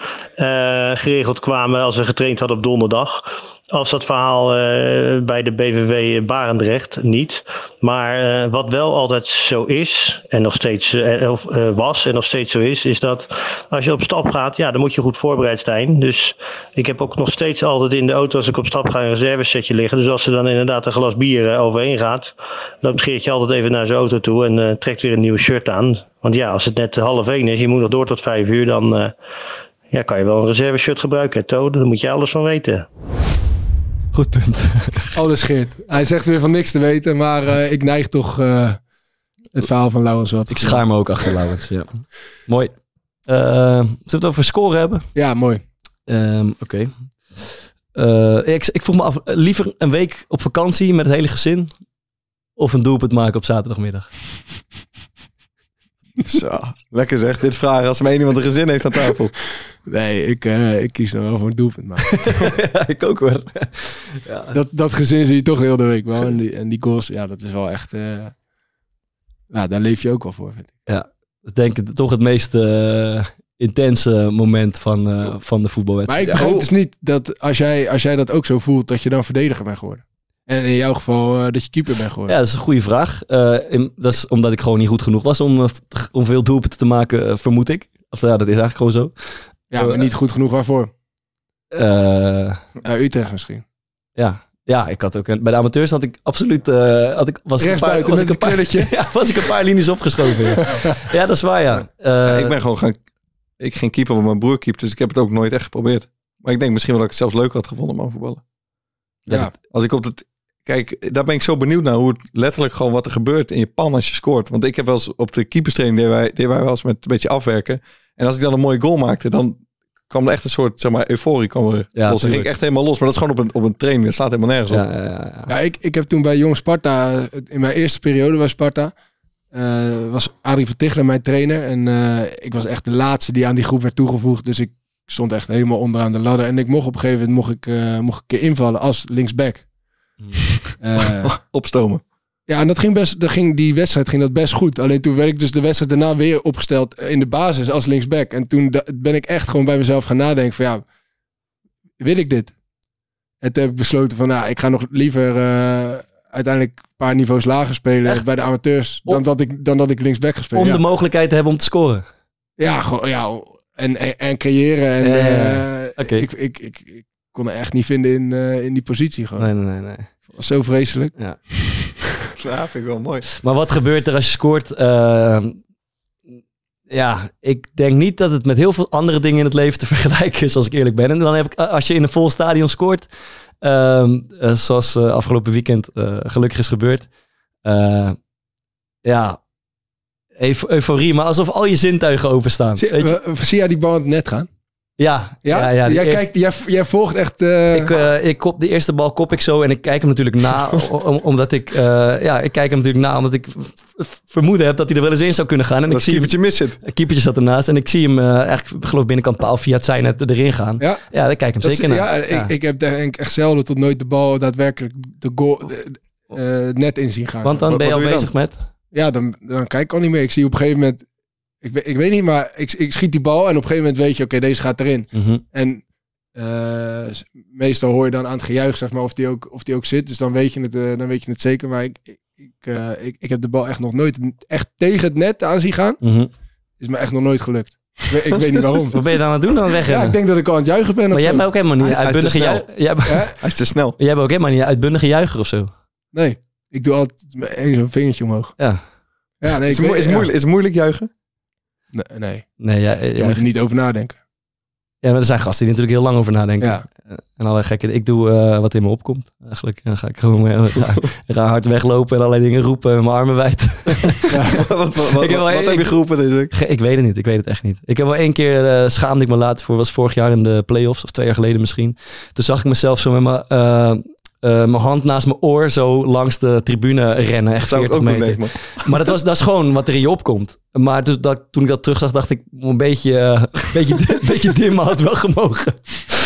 geregeld kwamen als we getraind hadden op donderdag. Als dat verhaal eh, bij de BVV Barendrecht niet. Maar eh, wat wel altijd zo is, en nog steeds eh, of, was en nog steeds zo is, is dat als je op stap gaat, ja, dan moet je goed voorbereid zijn. Dus ik heb ook nog steeds altijd in de auto als ik op stap ga een reservesetje liggen. Dus als er dan inderdaad een glas bier overheen gaat, dan Geert je altijd even naar zijn auto toe en trekt weer een nieuw shirt aan. Want ja, als het net half één is, je moet nog door tot vijf uur, dan ja, kan je wel een reserveshirt gebruiken, Toad. Daar moet je alles van weten. Goed punt. [laughs] Alles Geert. Hij zegt weer van niks te weten, maar eh, ik neig toch eh, het verhaal van Laurens wat. Ik schaar me ook achter Laurens. Ja. Mooi. Eh, zullen we het over scoren hebben? Ja, mooi. Ehm, Oké. Eh, ik, ik vroeg me af, liever een week op vakantie met het hele gezin of een doelpunt maken op zaterdagmiddag? [laughs] Zo, lekker zeg. Dit vragen als er maar één iemand een gezin heeft aan tafel. [laughs] Nee, ik, eh, ik kies dan wel voor een doelpunt. Maar [laughs] ja, ik ook hoor. ja. dat, dat gezin zie je toch heel de week wel. En die, en die goals, ja, dat is wel echt... eh, ja, daar leef je ook wel voor, vind ik. Dat is denk ik toch het meest eh, intense moment van, eh, van de Maar voetbalwedstrijd. ik begrijp dus niet dat als jij, als jij dat ook zo voelt, dat je dan verdediger bent geworden. En in jouw geval eh, dat je keeper bent geworden. Ja, dat is een goede vraag. Eh, in- dat is omdat ik gewoon niet goed genoeg was om, eh, om veel doelpunten te maken, vermoed ik. Of, ja, dat is eigenlijk gewoon zo. Ja, maar niet goed genoeg waarvoor. Eh, Utrecht misschien. ja. ja, ik had ook een- bij de amateurs had ik absoluut uh, had ik, was ik een paar, was ik een paar, [laughs] ja, was ik een paar linies opgeschoven. Ja, [laughs] ja dat is waar, ja. Eh, Ja, ik ben gewoon gaan... Ik ging keeper, want mijn broer keept, dus ik heb het ook nooit echt geprobeerd. Maar ik denk misschien wel dat ik het zelfs leuk had gevonden om aan voetballen. Ja, Als ik op het... Kijk, daar ben ik zo benieuwd naar hoe het letterlijk gewoon wat er gebeurt in je pan als je scoort. Want ik heb wel eens op de keeperstraining deden wij, deden wij wel eens met een beetje afwerken. En als ik dan een mooie goal maakte, dan kwam er echt een soort, zeg maar, euforie kwam er Ja, los. Dan ging ik echt helemaal los. Maar dat is gewoon op een, op een training. Dat slaat helemaal nergens op. ja, ja, ja. ja ik, ik heb toen bij Jong Sparta, in mijn eerste periode bij Sparta, eh, was Arie van Tichelen mijn trainer. En eh, ik was echt de laatste die aan die groep werd toegevoegd. Dus ik stond echt helemaal onderaan de ladder. En ik mocht op een gegeven moment mocht ik, eh, mocht ik een keer invallen als linksback. [laughs] Eh, Opstomen. ja, en dat ging best, dat ging, die wedstrijd ging dat best goed. Alleen toen werd ik dus de wedstrijd daarna weer opgesteld in de basis als linksback. En toen ben ik echt gewoon bij mezelf gaan nadenken van ja, wil ik dit? En toen heb ik besloten van nou, ik ga nog liever eh, uiteindelijk een paar niveaus lager spelen Echt? bij de amateurs dan, dat ik, dan dat ik linksback ga spelen. Om Ja. de mogelijkheid te hebben om te scoren. Ja, gewoon, ja en, en, en creëren. En, eh, ik, ik, ik, ik kon er echt niet vinden in, in die positie gewoon. Nee, nee, nee, nee. Zo vreselijk. [laughs] Ja, vind ik wel mooi. Maar wat gebeurt er als je scoort? Ehm, ja, ik denk niet dat het met heel veel andere dingen in het leven te [laughs] vergelijken is, als ik eerlijk ben. En dan heb ik, als je in een vol stadion scoort, ehm, eh, zoals eh, afgelopen weekend eh, gelukkig is gebeurd. eh, ja, euf- euforie, maar alsof al je zintuigen openstaan. Zie, weet je? eh, zie jij die bal net gaan? Ja, Ja? ja, ja, jij, eerste- kijkt, jij, jij volgt echt... eh, ik, eh, ik kop de eerste bal kop ik zo en ik kijk hem natuurlijk na, [laughs] om- omdat ik, eh, ja, ik kijk hem natuurlijk na, omdat ik vermoeden heb dat hij er wel eens in zou kunnen gaan. En Dat ik zie keepertje mis zit. een keepertje zat ernaast en ik zie hem eigenlijk, ik geloof binnenkant paal via het zijn net erin gaan. ja, Ja, daar kijk ik hem dat zeker is- naar. ja, Ja. Ik, ik heb denk ik echt zelden tot nooit de bal daadwerkelijk de goal, net in zien gaan. Want dan Wat- ben je al bezig met... Ja, dan, dan kijk ik al niet meer. Ik zie op een gegeven moment... Ik, weet- ik weet niet, maar ik, ik schiet die bal en op een gegeven moment weet je... Oké, deze gaat erin. Mhm. En eh, meestal hoor je dan aan het gejuich, zeg maar, of die ook, of die ook zit. Dus dan weet je het, eh, dan weet je het zeker. Maar ik, ik, ik, eh, ik, ik heb de bal echt nog nooit echt tegen het net aan zien gaan. Mhm. Is me echt nog nooit gelukt. Ik weet, ik weet niet waarom. [laughs] Wat ben je dan aan het doen dan Ja, wegrennen? ik denk dat ik al aan het juichen ben. maar of jij bent ook helemaal niet uitbundige. Jij? [laughs] Hij is te snel. jij bent ook helemaal niet uitbundige juicher of zo. Nee, ik doe altijd met één zo'n vingertje omhoog. Ja. Ja, nee, Is, ik het mo- weet- is, het ja. moeilijk, is moeilijk juichen? Nee, nee. Nee, ja, je ja, moet er niet over nadenken. ja, maar er zijn gasten die natuurlijk heel lang over nadenken. Ja. En allerlei gekke. Ik doe eh, wat in me opkomt. Eigenlijk En dan ga ik gewoon eh, [laughs] ga, ga hard weglopen en allerlei dingen roepen en mijn armen wijd. [laughs] [laughs] wat wat, wat, Ik heb wel wat één- heb je geroepen? Ge- Ik weet het niet. Ik weet het echt niet. Ik heb wel één keer eh, schaamde ik me laatst voor. Was vorig jaar in de playoffs of twee jaar geleden misschien. Toen zag ik mezelf zo met mijn, eh, mijn hand naast mijn oor zo langs de tribune rennen. Echt Zou ik 40 ook doen, meter. denk. Maar dat, was, dat is gewoon wat er in je opkomt. Maar toen, dat, toen ik dat terugzag, dacht ik, een beetje, [laughs] een beetje, beetje dimmen had wel gemogen.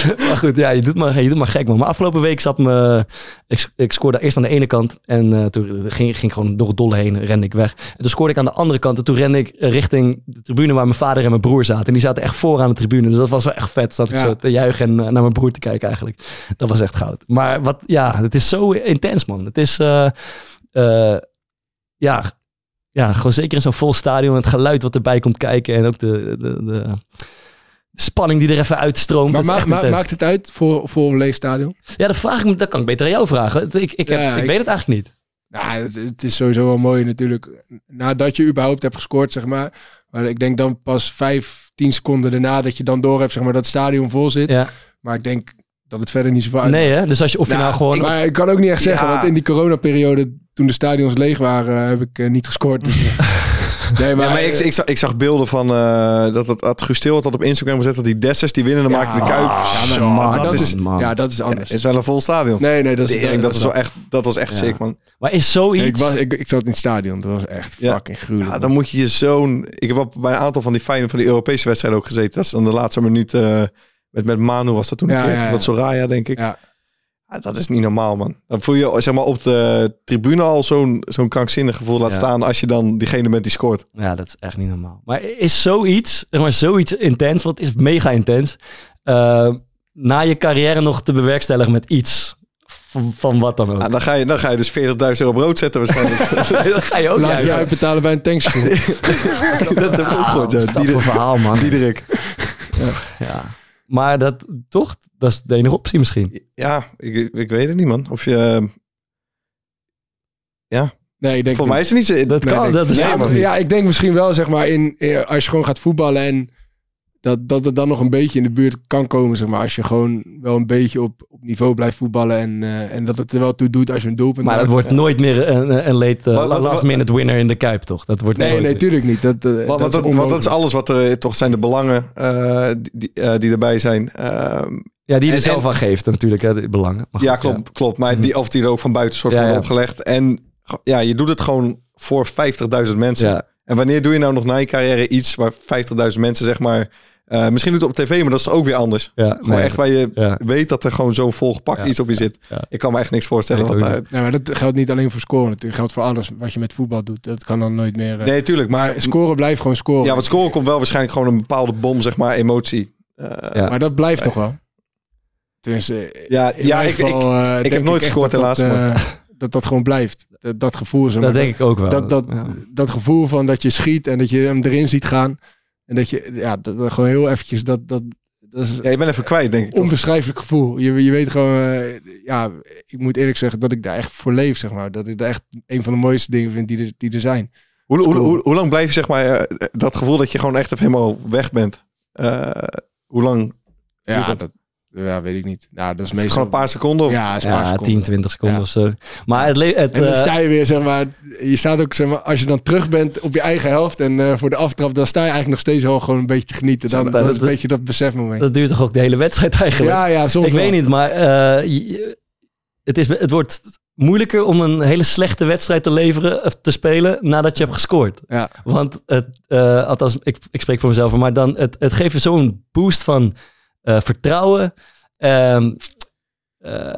[laughs] maar goed, ja, je doet maar, je doet maar gek, man. Maar afgelopen week zat me, ik, ik scoorde eerst aan de ene kant. En eh, toen ging, ging ik gewoon door het dolle heen, rende ik weg. En toen scoorde ik aan de andere kant. En toen rende ik richting de tribune waar mijn vader en mijn broer zaten. En die zaten echt voor aan de tribune. Dus dat was wel echt vet. Zat ik Ja. zo te juichen en eh, naar mijn broer te kijken eigenlijk. Dat was echt goud. Maar wat, ja, het is zo intens, man. Het is, eh, ja, ja, gewoon zeker in zo'n vol stadion. Het geluid wat erbij komt kijken. En ook de, de, de spanning die er even uitstroomt. Maar ma- maakt het uit voor, voor een leeg stadion? Ja, dat vraag ik me. Dat kan ik beter aan jou vragen. Ik, ik, heb, Ja, ik, ik- weet het eigenlijk niet. Nou, het, het is sowieso wel mooi natuurlijk. Nadat je überhaupt hebt gescoord, zeg maar. Maar ik denk dan pas vijf, tien seconden daarna dat je dan door hebt, zeg maar, dat het stadion vol zit. Ja. Maar ik denk dat het verder niet zoveel uit. Nee, hè? Dus als je, of je nou gewoon. Maar ik kan ook niet echt zeggen, Ja. want in die coronaperiode, toen de stadions leeg waren, heb ik eh, niet gescoord. Dus, [laughs] eh, nee, maar, Ja, maar ik, ik, zag, ik zag beelden van eh, dat het, het Gusteel had dat op Instagram gezet dat die Dessers die winnen, dan Ja. maakte de Kuip. Ja, maar man, dat, dat is, man. ja, dat is anders. is wel een vol stadion. Nee, nee, dat is, dat, dat, is wel echt, dat was echt Ja. sick, man. Maar is zoiets. Ik, was, ik, ik zat in het stadion, dat was echt Ja. fucking gruwelijk. Ja, dan moet je je zo'n... Ik heb bij een aantal van die fijne van die Europese wedstrijden ook gezeten. Dat is dan de laatste minuut eh, met, met Manu was dat toen Ja, een keer. ja, Of ja. Dat Soraya, denk ik. Ja. Ja, dat is niet normaal, man. Dan voel je zeg maar, op de tribune al zo'n zo'n krankzinnig gevoel laat Ja. staan als je dan diegene bent die scoort. Ja, dat is echt niet normaal. Maar is zoiets, zeg maar zoiets intens, want het is mega intens, eh, na je carrière nog te bewerkstelligen met iets van, wat dan ook. Ja, dan, ga je, dan ga je dus 40.000 euro brood zetten waarschijnlijk. [laughs] dan ga je ook Laat je uitbetalen bij een tankschool. [laughs] dat heb ik ook gehoord, ja. Wat is dat voor Diederik. verhaal, man. Diederik. Ja. Maar dat, toch, dat is de enige optie misschien. Ja, ik, ik weet het niet, man. Of je... Nee, ik denk Voor mij is het niet zo... Dat Nee, kan, denk- dat bestaat ja, ja, ik denk misschien wel, zeg maar, in, in- als je gewoon gaat voetballen en dat, dat het dan nog een beetje in de buurt kan komen, zeg maar. Als je gewoon wel een beetje op, op niveau blijft voetballen en, eh, en dat het er wel toe doet als je een doelpunt Maar dat maakt. wordt nooit meer een, een late, eh, Wat- wat- last minute winner in de Kuip, toch? Dat wordt Nee, nooit nee, meer. tuurlijk niet. Dat, eh, Want, dat, dat, is want dat is onmogelijk. alles wat er toch zijn de belangen eh, die, die, eh, die erbij zijn. Ehm, Ja, die je er En- zelf aan geeft natuurlijk, hè, de belangen. Maar ja, klopt, klopt. Maar die, of die er ook van buiten soort Ja, van ja. opgelegd. En ja, je doet het gewoon voor 50.000 mensen. Ja. En wanneer doe je nou nog na je carrière iets waar 50.000 mensen zeg maar Eh, misschien doet het op tv, maar dat is ook weer anders. Ja, Gewoon nee, echt waar je ja. weet dat er gewoon zo'n volgepakt Ja, iets op je zit. ja. Ik kan me echt niks voorstellen. Nee, niet. Nee, maar dat geldt niet alleen voor scoren. Het geldt voor alles wat je met voetbal doet. Dat kan dan nooit meer. eh, Nee, tuurlijk. Maar, Maar scoren blijft gewoon scoren. ja, wat scoren komt wel waarschijnlijk gewoon een bepaalde bom, zeg maar, emotie. Eh, Ja. Maar dat blijft toch wel. Tenminste, eh, Ja, in ja mijn ik, geval, ik, heb nooit gescoord dat helaas. dat, maar- dat dat gewoon blijft. Dat, dat gevoel. Zeg maar, Dat denk ik ook wel. dat, dat, Ja. dat gevoel van dat je schiet en dat je hem erin ziet gaan. En dat je, ja, dat, dat gewoon heel eventjes, dat, dat, dat is ja, je bent even kwijt, denk ik. onbeschrijfelijk gevoel. Je, je weet gewoon, eh, ja, ik moet eerlijk zeggen dat ik daar echt voor leef, zeg maar. Dat ik daar echt een van de mooiste dingen vind die er, die er zijn. Hoe, hoe, hoe, hoe lang blijf je, zeg maar, eh, dat gevoel dat je gewoon echt even helemaal weg bent? Eh, hoe lang? Ja, dat? dat, ja weet ik niet. Ja, dat is meestal... gewoon een paar seconden? Of? Ja, is een paar Ja, seconden. 10, 20 seconden Ja. of zo. Maar het, het En dan eh, sta je weer, zeg maar, je staat ook, zeg maar, als je dan terug bent op je eigen helft en eh, voor de aftrap, dan sta je eigenlijk nog steeds wel gewoon een beetje te genieten. Dan, dat dat- is een dat- beetje dat besefmoment. dat duurt toch ook de hele wedstrijd eigenlijk? Ja, ja, soms ik wel. weet niet, maar eh, je- het, is, het wordt moeilijker om een hele slechte wedstrijd te leveren, of te spelen, nadat je hebt gescoord. Ja. Want het, eh, althans, ik, ik spreek voor mezelf, maar dan, het, het geeft je zo'n boost van vertrouwen. Ehm, eh,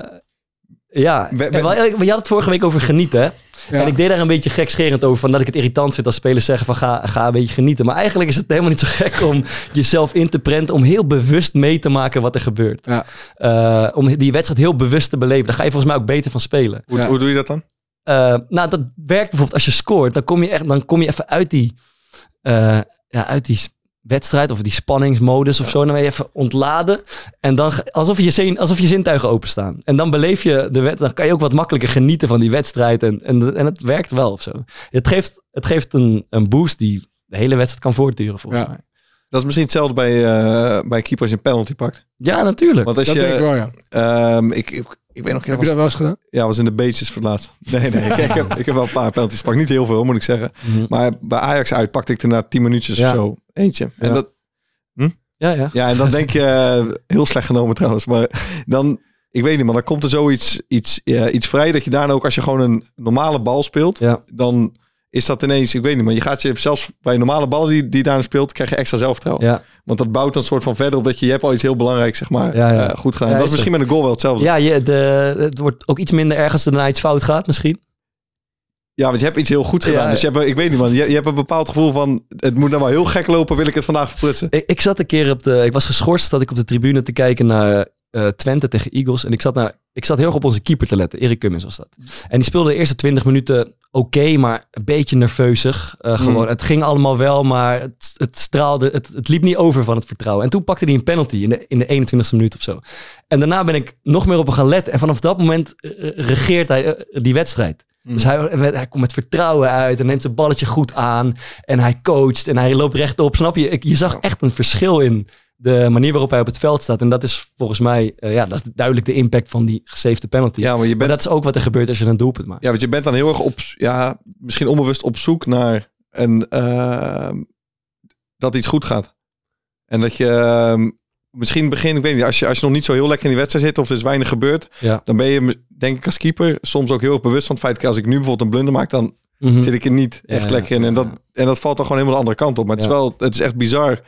ja, We- we- En wel- je had het vorige week over genieten, hè? Ja. En ik deed daar een beetje gekscherend over, van dat ik het irritant vind als spelers zeggen van ga, ga een beetje genieten. Maar eigenlijk is het helemaal niet zo gek om jezelf in te prenten, om heel bewust mee te maken wat er gebeurt. Ja. Eh, om die wedstrijd heel bewust te beleven. Daar ga je volgens mij ook beter van spelen. Hoe, Ja. hoe doe je dat dan? Eh, nou, dat werkt bijvoorbeeld als je scoort. Dan kom je, echt, dan kom je even uit die, eh, ja, uit die wedstrijd of die spanningsmodus of zo. Dan ben je even ontladen. En dan alsof je, zin, alsof je zintuigen openstaan. En dan beleef je de wedstrijd. Dan kan je ook wat makkelijker genieten van die wedstrijd. En, en, en het werkt wel of zo. Het geeft, het geeft een, een boost die de hele wedstrijd kan voortduren volgens Ja. mij. Dat is misschien hetzelfde bij, eh bij keepers in penalty pakt. Ja, natuurlijk. Want als dat je... denk ik wel, ja. ehm, ik, ik, ik weet nog, Heb je was, dat wel eens gedaan? ja, was in de voor het laatst. [laughs] Nee, nee, ik, ik heb, ik heb wel een paar penalties gepakt. Niet heel veel, moet ik zeggen. Mhm. Maar bij Ajax uit pakte ik er na 10 minuutjes Ja. of zo eentje. En Ja. dat, Ja, ja. Ja, en dan denk je, eh, heel slecht genomen trouwens, maar dan, ik weet niet, maar dan komt er zoiets iets, ja, iets vrij dat je daarna ook als je gewoon een normale bal speelt, Ja. dan is dat ineens, ik weet niet, maar je gaat je zelfs bij een normale bal die, die daar speelt, krijg je extra zelfvertrouwen. Ja, Want dat bouwt dan een soort van verder op dat je, je hebt al iets heel belangrijks, zeg maar, Ja, ja. eh, goed gedaan. Ja, dat is is misschien met een goal wel hetzelfde. Ja. ja je, de, het wordt ook iets minder erg als er daarna iets fout gaat misschien. want je hebt iets heel goed gedaan. Ja. Dus je hebt, ik weet niet man, je, je hebt een bepaald gevoel van, het moet nou wel heel gek lopen, wil ik het vandaag verprutsen. Ik, ik zat een keer op de. Ik was geschorst dat ik op de tribune te kijken naar eh, Twente tegen Eagles. En ik zat, naar, ik zat heel erg op onze keeper te letten. Erik Cummins was dat. En die speelde de eerste 20 minuten oké, maar een beetje nerveusig. Eh, gewoon, Het ging allemaal wel, maar het, het straalde. Het, het liep niet over van het vertrouwen. En toen pakte hij een penalty in de, in de 21ste minuut of zo. En daarna ben ik nog meer op hem gaan letten. En vanaf dat moment eh, regeert hij eh, die wedstrijd. Dus hij, hij komt met vertrouwen uit en neemt zijn balletje goed aan. En hij coacht en hij loopt rechtop. Snap je? Ik, je zag echt een verschil in de manier waarop hij op het veld staat. En dat is volgens mij, eh, ja, dat is duidelijk de impact van die gesavede penalty. Ja, maar je maar bent dat is ook wat er gebeurt als je een doelpunt maakt. Ja, want je bent dan heel erg op, ja, misschien onbewust op zoek naar een, ehm, dat iets goed gaat. En dat je ehm, misschien begin, ik weet niet, als je, als je nog niet zo heel lekker in die wedstrijd zit of er is weinig gebeurd, Ja. dan ben je, denk ik als keeper, soms ook heel erg bewust van het feit dat als ik nu bijvoorbeeld een blunder maak, dan Mhm. zit ik er niet Ja, echt lekker in. En dat, en dat valt dan gewoon helemaal de andere kant op. Maar het is wel, het is echt bizar.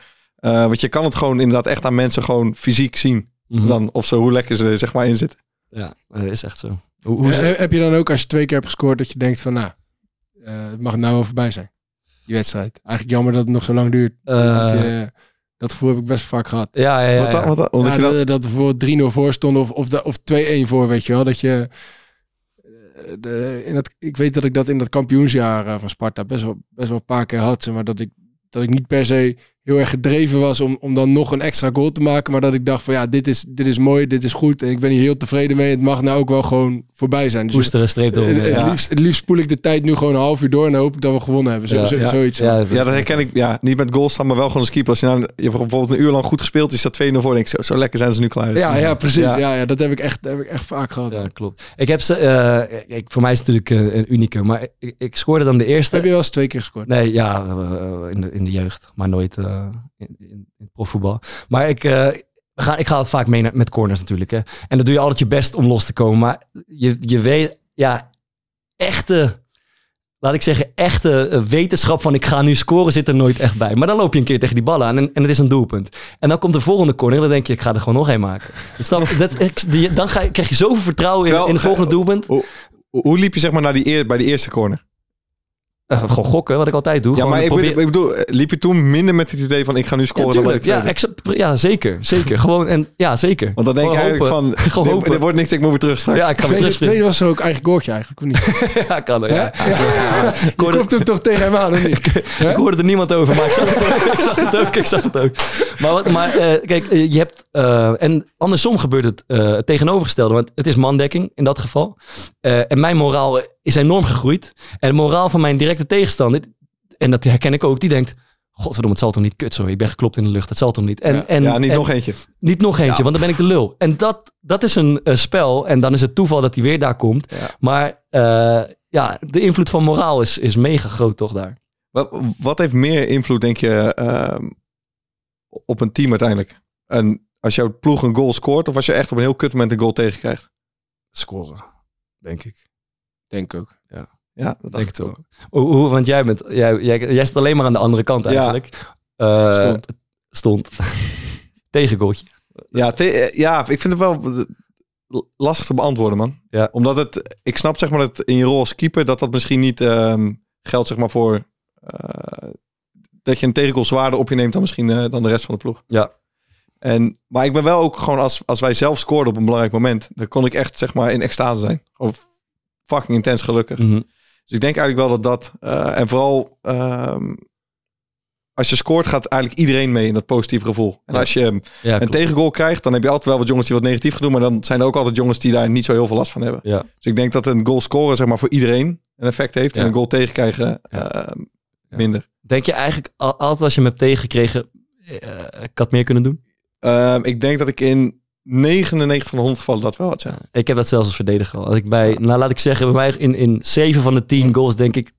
Eh, want je kan het gewoon inderdaad echt aan mensen gewoon fysiek zien. Mhm. Dan, of zo, hoe lekker ze er zeg maar in zitten. Ja, dat is echt zo. Hoe, hoe heb je dan ook als je twee keer hebt gescoord dat je denkt van nou, eh, het mag nou wel voorbij zijn. Die wedstrijd. Eigenlijk jammer dat het nog zo lang duurt. Eh. dat, je- dat gevoel heb ik best vaak gehad. ja, ja, ja. wat dan? ja. Wat dan? Omdat Ja, je dan- dat, dat bijvoorbeeld 3-0 voor stond of, of, of 2-1 voor, weet je wel. Dat je, de, in dat, ik weet dat ik dat in dat kampioensjaar van Sparta best wel, best wel een paar keer had. Zeg maar, dat, ik, dat ik niet per se heel erg gedreven was om, om dan nog een extra goal te maken. Maar dat ik dacht van ja, dit is, dit is mooi, dit is goed. En ik ben hier heel tevreden mee. Het mag nou ook wel gewoon voorbij zijn. Dus Koesteren, streep het, eronder. het, Ja. liefst, het liefst spoel ik de tijd nu gewoon een half uur door en dan hoop ik dat we gewonnen hebben. Zo, Ja, zo- ja. Zoiets. Ja, Ja, dat herken ik. Ja, niet met goals staan, maar wel gewoon als keeper. Als je, nou, je hebt bijvoorbeeld een uur lang goed gespeeld, je staat 2-0 voor. Denk ik, zo, zo lekker zijn ze nu klaar. Ja, ja, precies. Ja. Ja. Ja, dat, heb ik echt, dat heb ik echt vaak gehad. Ja, klopt. Ik heb ze, eh, ik, voor mij is het natuurlijk eh, een unieke, maar ik, ik scoorde dan de eerste. Heb je wel eens twee keer gescoord? Nee, ja, eh, in, de, in de jeugd, maar nooit eh, in, in, profvoetbal. Maar ik, eh, ik ga het vaak mee met corners natuurlijk. Hè. En dan doe je altijd je best om los te komen. Maar je, je weet, ja, echte laat ik zeggen, echte eh, wetenschap van ik ga nu scoren zit er nooit echt bij. Maar dan loop je een keer tegen die bal aan en, en het is een doelpunt. En dan komt de volgende corner en dan denk je, ik ga er gewoon nog een maken. Dan, [laughs] dat, die- dan ga, je- krijg je zoveel vertrouwen in, Terwijl- in de volgende doelpunt. Hoe, hoe liep je zeg maar naar die bij die eerste corner? Eh, gewoon gokken, wat ik altijd doe. Ja, maar ik, bedoel, ik bedoel, eh, liep je toen minder met het idee van ik ga nu Ja, scoren dan bij de tuurlijk. ja, ja, zeker. Zeker. [laughs] Gewoon, en, ja, zeker. Want dan denk je eigenlijk van, [laughs] Gewoon dit, hopen. dit wordt niks, ik moet weer terug straks. Ja, ik ga weer terugspringen. tweede was er ook eigen goaltje eigenlijk, of niet? [laughs] Ja, kan er, ja. Ja? Ja. Je hoorde- komt hem toch tegen hem aan, of niet? Ik hoorde er niemand over, maar ik zag het ook. Ik zag het ook, ik zag het ook. Maar, wat, maar eh, kijk, je hebt... eh, en andersom gebeurt het eh, het tegenovergestelde. Want het is mandekking in dat geval. Eh, en mijn moraal is enorm gegroeid. En de moraal van mijn directe tegenstander... En dat herken ik ook. Die denkt... Godverdomme, het zal toch niet kut, sorry. Ik ben geklopt in de lucht. Het zal toch niet. En, Ja. en, ja, niet en- nog eentje. Niet nog eentje, want dan ben ik de lul. En dat, dat is een spel. En dan is het toeval dat hij weer daar komt. Ja. Maar eh, ja, de invloed van moraal is, is mega groot toch daar. Wat, wat heeft meer invloed, denk je, ehm, op een team uiteindelijk? En als jouw ploeg een goal scoort, of als je echt op een heel kut moment een goal tegenkrijgt? Scoren, denk ik. Denk ook. Ja, dat Denk ik ook. Hoe, hoe- want jij, bent, jij, jij, jij zit alleen maar aan de andere kant Ja. eigenlijk. Eh, Stond. Stond. [laughs] Tegengoaltje. Ja, te- eh, ja, ik vind het wel lastig te beantwoorden, man. Ja. Omdat het, ik snap zeg maar dat in je rol als keeper, dat dat misschien niet ehm, geldt zeg maar voor, eh, dat je een tegengoal zwaarder op je neemt dan misschien dan de rest van de ploeg. Ja. En, maar ik ben wel ook gewoon, als, als wij zelf scoorden op een belangrijk moment, dan kon ik echt zeg maar in extase zijn. Gewoon fucking intens gelukkig. Mhm. Dus ik denk eigenlijk wel dat dat, eh, en vooral ehm, als je scoort gaat eigenlijk iedereen mee in dat positieve gevoel. En Ja. als je Ja, een tegengoal krijgt, dan heb je altijd wel wat jongens die wat negatief gaan doen, maar dan zijn er ook altijd jongens die daar niet zo heel veel last van hebben. Ja. Dus ik denk dat een goal scoren zeg maar voor iedereen een effect heeft en een goal tegenkrijgen Ja. minder. Denk je eigenlijk al- altijd als je hem hebt tegengekregen, eh, ik had meer kunnen doen? Ehm, ik denk dat ik in 99 van de 100 gevallen dat wel had zijn. Ik heb dat zelfs als verdediger al. Als ik bij, nou laat ik zeggen, bij mij in, in 7 van de 10 goals denk ik,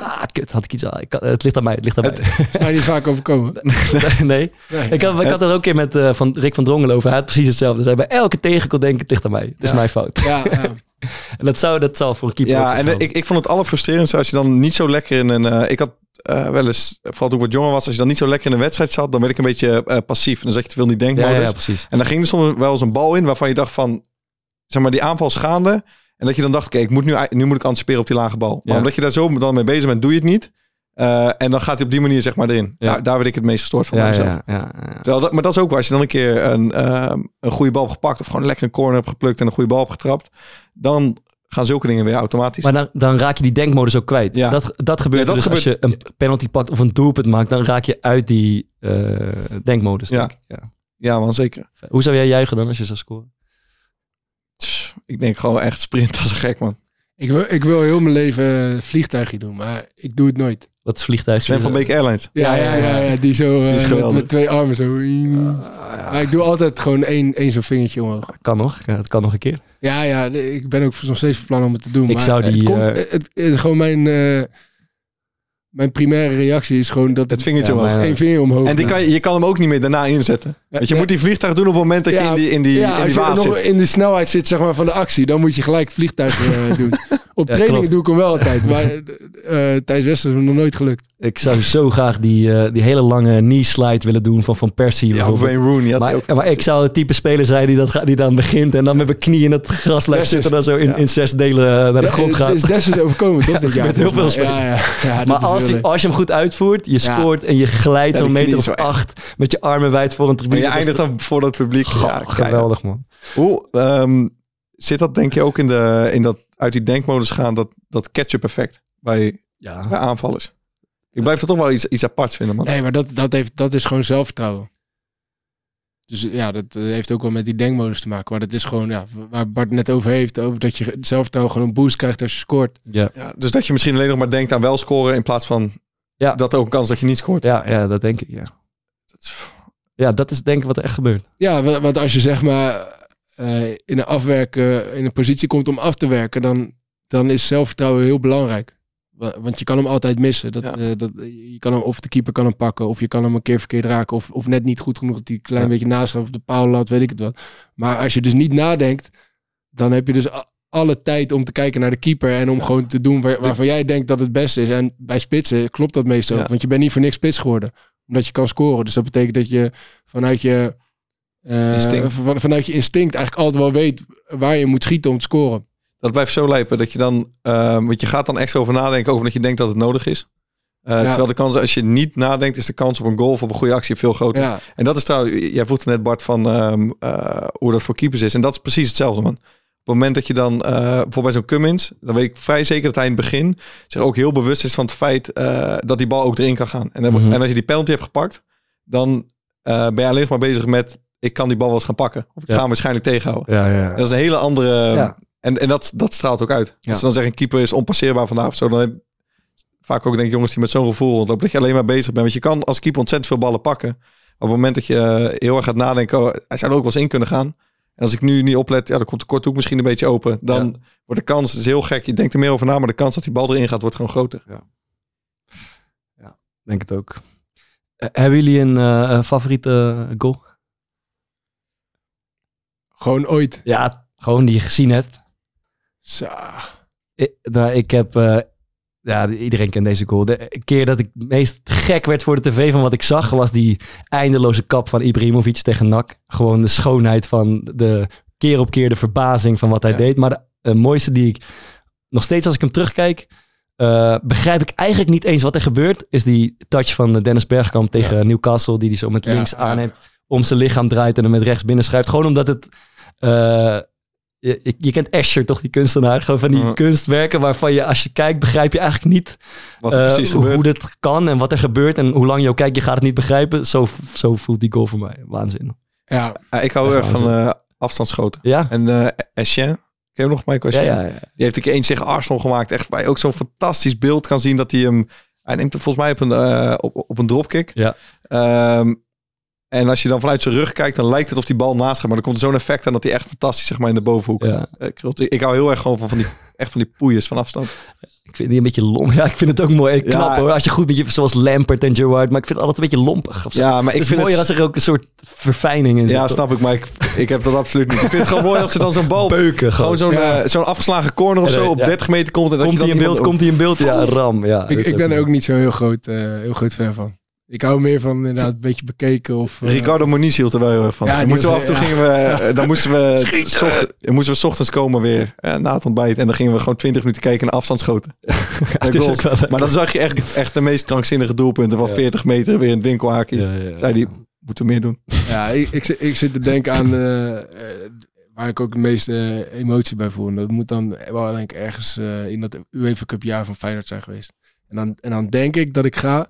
ah kut, had ik iets aan. Ik kan- het ligt aan mij, het ligt aan mij. [laughs] is mij niet vaak overkomen. [laughs] nee. Nee. Ik had, ik had er ook een keer met eh, van Rick van Drongelen over. Hij had precies hetzelfde. Hij zei bij elke tegengoal denk ik, het ligt aan mij. Het is Ja. mijn fout. Ja, ja. [laughs] En dat zou, dat zou voor een keeper Ja, en ik, ik vond het allerfrustrerendste als je dan niet zo lekker in een... eh, ik had eh, wel eens, vooral toen ik wat jonger was, als je dan niet zo lekker in een wedstrijd zat, dan werd ik een beetje eh, passief. Dan zat je te veel ja, denkmodus. ja, ja, precies. En dan ging er soms wel eens een bal in waarvan je dacht van, zeg maar, die aanval is gaande. En dat je dan dacht, oké, ik moet nu, nu moet ik anticiperen op die lage bal. Maar Ja. omdat je daar zo dan mee bezig bent, doe je het niet. Eh, en dan gaat hij op die manier zeg maar erin. Ja. Daar, daar werd ik het meest gestoord van Ja, mezelf. ja, ja, ja. Terwijl dat, maar dat is ook waar. Als je dan een keer een, ehm, een goede bal hebt gepakt of gewoon lekker een corner hebt geplukt en een goede bal hebt getrapt, dan gaan zulke dingen weer automatisch. Maar dan, dan raak je die denkmodus ook kwijt. Ja. Dat, dat gebeurt Ja, dat dus als je een penalty pakt of een doelpunt maakt. Dan raak je uit die eh, denkmodus. Ja. denk ik. Ja. ja, man, zeker. Hoe zou jij juichen dan als je zou scoren? Ik denk gewoon echt sprint als een gek, man. Ik, wil, ik wil heel mijn leven vliegtuigje doen, maar ik doe het nooit. Wat is vliegtuig? Sven van Beek Airlines. Ja, ja, ja, ja, die zo eh, is met, twee armen zo. Maar ik doe altijd gewoon één, één zo'n vingertje omhoog. Kan nog. Ja, het kan nog een keer. Ja, ja, ik ben ook nog steeds van plan om het te doen. Ik maar zou die, Het komt, eh, het, het- het- gewoon mijn, eh, mijn primaire reactie is gewoon dat Het vingertje Ja, omhoog. maar- één vinger omhoog. En die kan je, kan hem ook niet meer daarna inzetten. Ja, Want je ja. moet die vliegtuig doen op het moment dat je Ja, in die, in die, ja, in als die je waas nog zit. in de snelheid zit zeg maar, van de actie, dan moet je gelijk het vliegtuig eh, [laughs] doen. Op Ja, trainingen klopt. doe ik hem wel altijd, maar eh tijdens wedstrijd is het me nog nooit gelukt. Ik zou zo graag die, eh, die hele lange knee slide willen doen van Van Persie. Ja, of bijvoorbeeld. Wayne Rooney maar, ook. maar ik zou het type speler zijn die, dat, die dan begint en dan met mijn knie in het gras blijft zitten. En dan zo in, Ja. in zes delen eh, naar de grond het gaat. is destijds overkomen, toch? [laughs] dit jaar, met heel veel mij. Ja, ja, ja, dat Maar is als, leuk. als je hem goed uitvoert, je Ja. scoort en je glijdt Ja, zo'n meter of acht met je armen wijd voor een tribune. je Dat eindigt dan voor dat publiek. Goh, Ja, keihard. geweldig man. Hoe ehm, zit dat denk je ook in, de, in dat uit die denkmodus gaan, dat, dat catch-up effect bij, Ja. bij aanvallers? Ik blijf er toch wel iets, iets aparts vinden, man. Nee, maar dat, dat, heeft, dat is gewoon zelfvertrouwen. Dus ja, dat eh, heeft ook wel met die denkmodus te maken. Maar dat is gewoon, ja, waar Bart net over heeft, over dat je zelfvertrouwen gewoon een boost krijgt als je scoort. Ja. Ja, dus dat je misschien alleen nog maar denkt aan wel scoren in plaats van Ja. dat er ook een kans dat je niet scoort. Ja, ja, dat denk ik, ja. Ja, dat is denk ik wat er echt gebeurt. Ja, wa- want als je zeg maar eh, in een afwerken, in een positie komt om af te werken, dan, dan is zelfvertrouwen heel belangrijk. Wa- Want je kan hem altijd missen. Dat, Ja. eh, dat, je kan hem, of de keeper kan hem pakken, of je kan hem een keer verkeerd raken, of, of net niet goed genoeg dat hij een klein Ja. beetje naast of de paal laat, weet ik het wat. Maar als je dus niet nadenkt, dan heb je dus alle tijd om te kijken naar de keeper en om gewoon te doen waar- waarvan jij denkt dat het beste is. En bij spitsen klopt dat meestal, want je bent niet voor niks spits geworden, omdat je kan scoren. Dus dat betekent dat je vanuit je, eh, van- vanuit je instinct eigenlijk altijd wel weet waar je moet schieten om te scoren. Dat blijft zo lijpen dat je dan, eh, want je gaat dan extra over nadenken over dat je denkt dat het nodig is. Eh, Terwijl de kans, als je niet nadenkt, is de kans op een goal of op een goede actie veel groter. Ja. En dat is trouwens, jij vroeg net Bart van ehm, eh, hoe dat voor keepers is. En dat is precies hetzelfde man. Op het moment dat je dan, eh bijvoorbeeld bij zo'n Cummins, dan weet ik vrij zeker dat hij in het begin zich ook heel bewust is van het feit dat die bal ook erin kan gaan. En, dan- Mhm. en als je die penalty hebt gepakt, dan ben je alleen maar bezig met, ik kan die bal wel eens gaan pakken. Of ik Ja. ga hem waarschijnlijk tegenhouden. Ja, ja. Dat is een hele andere... Ja. En, en dat, dat straalt ook uit. Ja. Als ze dan zeggen, een keeper is onpasseerbaar vandaag of zo, dan heb vaak ook denk ik jongens die met zo'n gevoel rondlopen, dat je alleen maar bezig bent. Want je kan als keeper ontzettend veel ballen pakken. Maar op het moment dat je eh, heel erg gaat nadenken, oh, hij zou er ook wel eens in kunnen gaan. En als ik nu niet oplet, ja, dan komt de korthoek misschien een beetje open. Dan wordt de kans, het is heel gek, je denkt er meer over na, maar de kans dat die bal erin gaat, wordt gewoon groter. Denk het ook. Eh, hebben jullie een eh, favoriete goal? Gewoon ooit. Ja, gewoon die je gezien hebt. Zo. Ik, nou, ik heb... eh, ja, iedereen kent deze goal. De keer dat ik het meest gek werd voor de tv van wat ik zag... was die eindeloze kap van Ibrahimovic tegen NAC. Gewoon de schoonheid van de keer op keer de verbazing van wat hij Ja. deed. Maar de eh, mooiste die ik... Nog steeds als ik hem terugkijk... eh, begrijp ik eigenlijk niet eens wat er gebeurt. Is die touch van Dennis Bergkamp tegen Newcastle... die hij zo met links ja. aanneemt... om zijn lichaam draait en hem met rechts binnenschrijft. Gewoon omdat het... eh, je, je- je kent Escher toch, die kunstenaar? Gewoon van die kunstwerken waarvan je als je kijkt begrijp je eigenlijk niet Wat precies hoe dit kan en wat er gebeurt. En hoe lang je ook kijkt, je gaat het niet begrijpen. Zo, zo voelt die goal voor mij. Waanzin. Ja, ik hou heel erg van eh afstandsschoten. Ja? En eh Essien, ken je hem nog, Michael Ja, Essien? ja, ja. Die heeft een keer eens tegen Arsenal gemaakt. Echt waar je ook zo'n fantastisch beeld kan zien dat hij hem... Hij neemt hem volgens mij op een, op, op een dropkick. Ja. Ehm, en als je dan vanuit zijn rug kijkt, dan lijkt het of die bal naast gaat. Maar dan komt er zo'n effect aan dat hij echt fantastisch zeg maar, in de bovenhoek Ja. eh, krult. Ik hou heel erg gewoon van, van, die, echt van die poeiers van afstand. Ik vind die een beetje lomp. Ja, ik vind het ook mooi. Ja. Knap hoor. Als je goed met je, zoals Lampert en Gerrard. Maar ik vind het altijd een beetje lompig. Of zo. Ja, maar ik het is vind mooier het... als er ook een soort verfijning in zit. Ja, snap ik, maar ik, ik heb dat absoluut niet. Ik vind het gewoon mooi als er dan zo'n bal... Beuken Gewoon zo'n Ja. eh, zo'n afgeslagen corner of zo op ja. 30 meter komt. En dat Komt hij dan in beeld? Komt hij in beeld? Ja, ram. Ja, ik, ik ben er ook niet zo heel groot, eh, heel groot fan van. Ik hou meer van inderdaad een beetje bekeken of... eh, Ricardo Moniz hield er wel heel erg van. Ja, dan, die moesten we af en toe ja. gingen we, eh, [laughs] dan moesten we, s ochtend, moesten we 's ochtends komen weer eh, na het ontbijt. En dan gingen we gewoon 20 minuten kijken naar afstandsschoten. [laughs] leuk. maar dan zag je echt, echt de meest krankzinnige doelpunten van Ja. 40 meter weer in het winkelhaakje. Ja, ja, ja. Zei die, moeten we meer doen. Ja, ik, ik, zit- ik zit te denken aan eh, waar ik ook de meeste emotie bij voel. En dat moet dan wel denk ik ergens eh, in dat UEFA Cup jaar van Feyenoord zijn geweest. En dan, en dan denk ik dat ik ga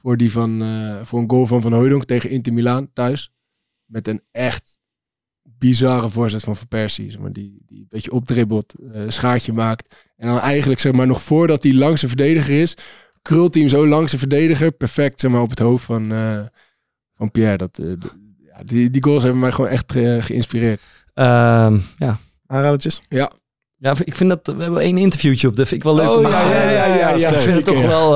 voor, die van, eh, voor een goal van Van Hooydonk tegen Inter Milaan thuis. Met een echt bizarre voorzet van Van Persie. Zeg maar, die, die een beetje opdribbelt, eh, een schaartje maakt. En dan eigenlijk zeg maar nog voordat hij langs de verdediger is, krult hij hem zo langs de verdediger. Perfect zeg maar, op het hoofd van, eh, van Pierre. Dat, eh, ja, die, die goals hebben mij gewoon echt geïnspireerd. Ehm, ja. Aanradertjes? Ja, ik vind dat... We hebben één interviewtje op. Dat vind ik wel leuk. Oh, ja, ja, ja, ja, ja, Ik vind het toch ja. wel...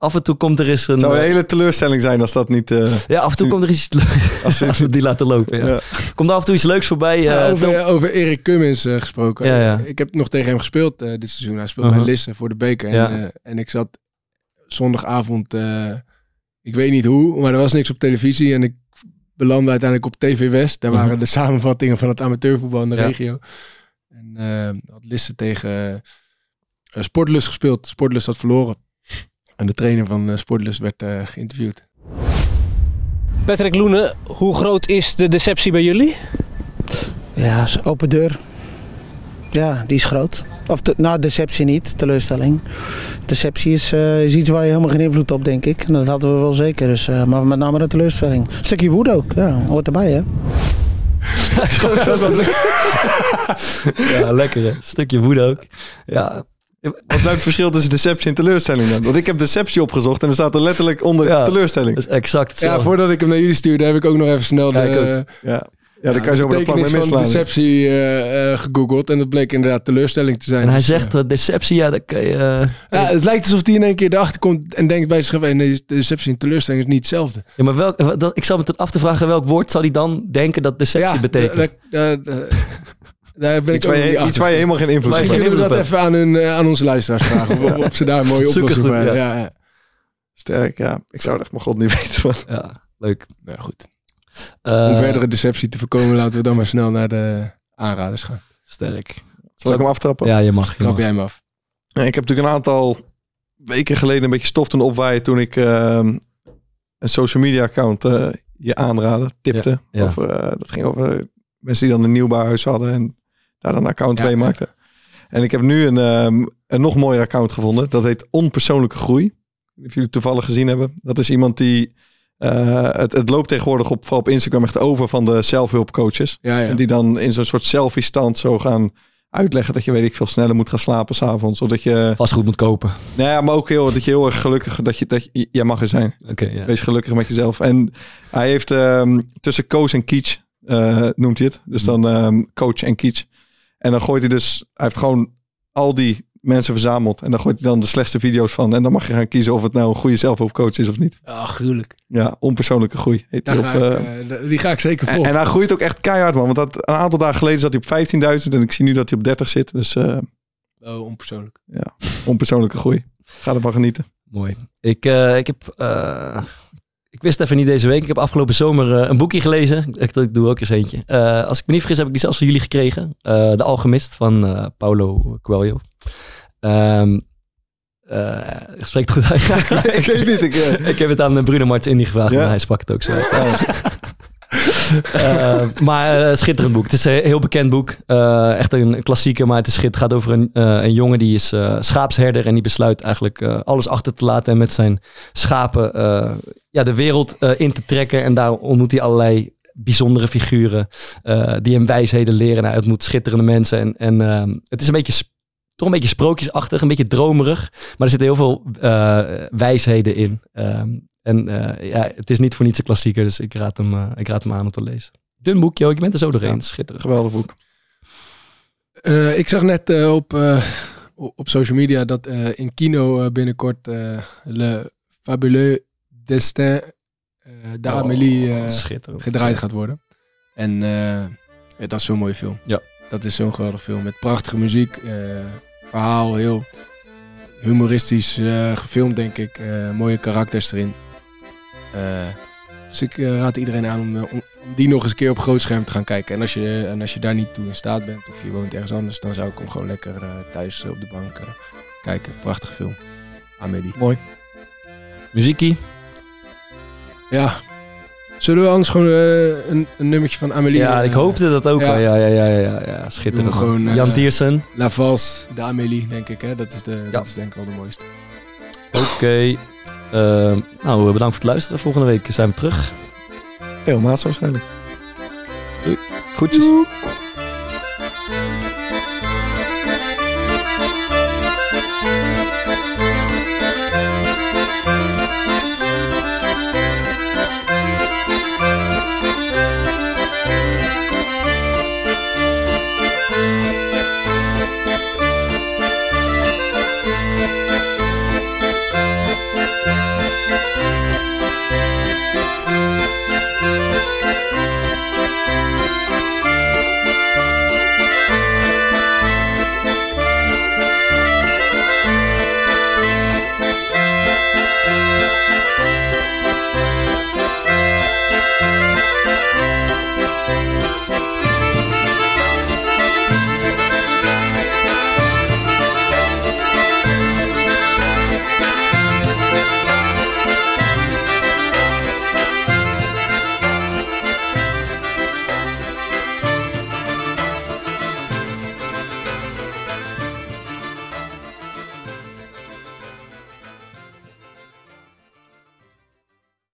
af en toe komt er eens een... Het zou een eh, hele teleurstelling zijn als dat niet... eh, Ja, af en toe komt er iets leuks. [laughs] Als [laughs] Als we die laten lopen, ja. Ja. Komt er af en toe iets leuks voorbij. eh, Ja, over, over Erik Cummins eh, gesproken. Ja, ja. Ik heb nog tegen hem gespeeld eh, dit seizoen. Hij speelt Uh-huh. bij Lisse voor de beker. En, eh, en ik zat zondagavond, eh, ik weet niet hoe, maar er was niks op televisie. En ik belandde uiteindelijk op TV West. Daar waren Mhm. de samenvattingen van het amateurvoetbal in de Ja. regio. En eh, had Lisse tegen Sportlust gespeeld. Sportlust had verloren. En de trainer van eh, Sportlust werd eh, geïnterviewd. Patrick Loenen, hoe groot is de deceptie bij jullie? Ja, is open deur. Ja, die is groot. Of de, nou, deceptie niet, teleurstelling. Deceptie is, eh, is iets waar je helemaal geen invloed op, denk ik. En dat hadden we wel zeker. Dus, eh, maar met name de teleurstelling. Een stukje woede ook, ja, hoort erbij hè. [laughs] ja, lekker hè. Stukje woede ook. Ja, Wat is nou het verschil tussen deceptie en teleurstelling dan? Want ik heb deceptie opgezocht en er staat er letterlijk onder Ja. teleurstelling. dat is exact Ja, hetzelfde. voordat ik hem naar jullie stuurde, heb ik ook nog even snel Ja, de, ik ook. Ja, ja dan kan je zo met de plank mee betekenis van misslaan. deceptie eh, eh, gegoogeld. En dat bleek inderdaad teleurstelling te zijn. En hij Dus, zegt eh, eh, deceptie, ja, dat kan je... eh, ja, het lijkt alsof hij in één keer erachter komt en denkt bij zichzelf... "Hey, nee, deceptie en teleurstelling is niet hetzelfde. Ja, maar welk, dat, ik zal me tot af te vragen welk woord zou hij dan denken dat deceptie ja, betekent? Daar ben Iets ik waar, niet je, achter. iets waar je helemaal geen invloed op Misschien hebt. moeten we dat even aan, hun, eh, aan onze luisteraars vragen. Of, [laughs] of ze daar een mooie oplossing voor hebben. ja. Sterk, ja. Ik zou het echt mijn god niet [laughs] weten. Man. Ja, leuk. Nou, goed. Eh, Om verdere deceptie te voorkomen, laten we dan maar snel naar de aanraders gaan. Sterk. Zal ik hem aftrappen? Ja, je mag. Je Trap mag. jij hem af? Ja, Ik heb natuurlijk een aantal weken geleden een beetje stof toen opwaaien toen ik ehm, een social media account eh, je aanraden, tipte. Ja, ja. Over, eh, dat ging over mensen die dan een nieuwbouwhuis hadden en daar een account Ja, mee ja. maakten. En ik heb nu een, ehm, een nog mooier account gevonden. Dat heet Onpersoonlijke Groei. Of jullie toevallig gezien hebben. Dat is iemand die... eh, het, het loopt tegenwoordig op, vooral op Instagram echt over van de zelfhulpcoaches. Ja, ja. En die dan in zo'n soort selfie stand zo gaan uitleggen dat je weet ik veel sneller moet gaan slapen s'avonds. Of dat je... Vastgoed moet kopen. Nou ja, maar ook heel, dat je heel erg gelukkig dat je dat je, jij mag er zijn. Oké, ja. Wees gelukkig met jezelf. En hij heeft ehm, tussen coach en kitsch eh, noemt hij het. Dus dan ehm, coach en kitsch. En dan gooit hij dus, hij heeft gewoon al die mensen verzameld. En dan gooit hij dan de slechtste video's van. En dan mag je gaan kiezen of het nou een goede zelfhulpcoach is of niet. Ah, gruwelijk. Ja, onpersoonlijke groei. Heet hij ga ik, eh, eh, die ga ik zeker en, volgen. en hij groeit ook echt keihard, man. Want dat, een aantal dagen geleden zat hij op 15.000 en ik zie nu dat hij op 30 zit. Dus eh, Oh, onpersoonlijk. ja, onpersoonlijke groei. Ga ervan genieten. Mooi. Ik, ik heb... ik wist even niet deze week. Ik heb afgelopen zomer eh, een boekje gelezen. Ik, ik doe ook eens eentje. Eh, als ik me niet vergis heb ik die zelfs van jullie gekregen. Eh, de Alchemist van eh, Paulo Coelho. Ehm eh, spreekt het goed uit. [laughs] ik weet niet. Ik, ik heb het aan Bruno Martins Indy gevraagd Ja. en hij sprak het ook zo. [laughs] Eh, maar schitterend boek. Het is een heel bekend boek. Echt een klassieker, maar het is schit. Het gaat over een, een jongen die is schaapsherder en die besluit eigenlijk alles achter te laten en met zijn schapen ja, de wereld eh, in te trekken. En daar ontmoet hij allerlei bijzondere figuren eh, die hem wijsheden leren. Hij ontmoet schitterende mensen. En, en eh, het is een beetje, toch een beetje sprookjesachtig, een beetje dromerig. Maar er zitten heel veel eh, wijsheden in. Ehm, en eh, ja, het is niet voor niets een klassieker, dus ik raad hem, ik raad hem aan om te lezen. Dun boekje je bent er zo doorheen. Ja. Schitterend. geweldig boek. Eh, ik zag net op, eh, op social media dat eh, in kino binnenkort eh, Le Fabuleux Destin eh d'Amélie gedraaid gaat worden. En eh, ja, dat is zo'n mooie film. Ja. Dat is zo'n geweldig film met prachtige muziek, eh, verhaal, heel humoristisch eh, gefilmd denk ik. Mooie karakters erin. Dus ik raad iedereen aan om, die nog eens een keer op groot scherm te gaan kijken. En als je, en als je daar niet toe in staat bent of je woont ergens anders, dan zou ik hem gewoon lekker thuis op de bank kijken. Prachtige film. Amélie. Mooi. Muziekie. Ja. Zullen we anders gewoon eh, een, een nummertje van Amélie... Ja, eh, ik hoopte dat ook ja. wel. Ja, ja, ja, ja, ja, schitterend. Gewoon, eh, Jan Diersen. La Valse d'Amélie, denk ik. Hè? Dat, is de, Ja. dat is denk ik wel de mooiste. Oké. Ehm, nou, bedankt voor het luisteren. Volgende week zijn we terug. Heel maat waarschijnlijk. Doei. Groetjes.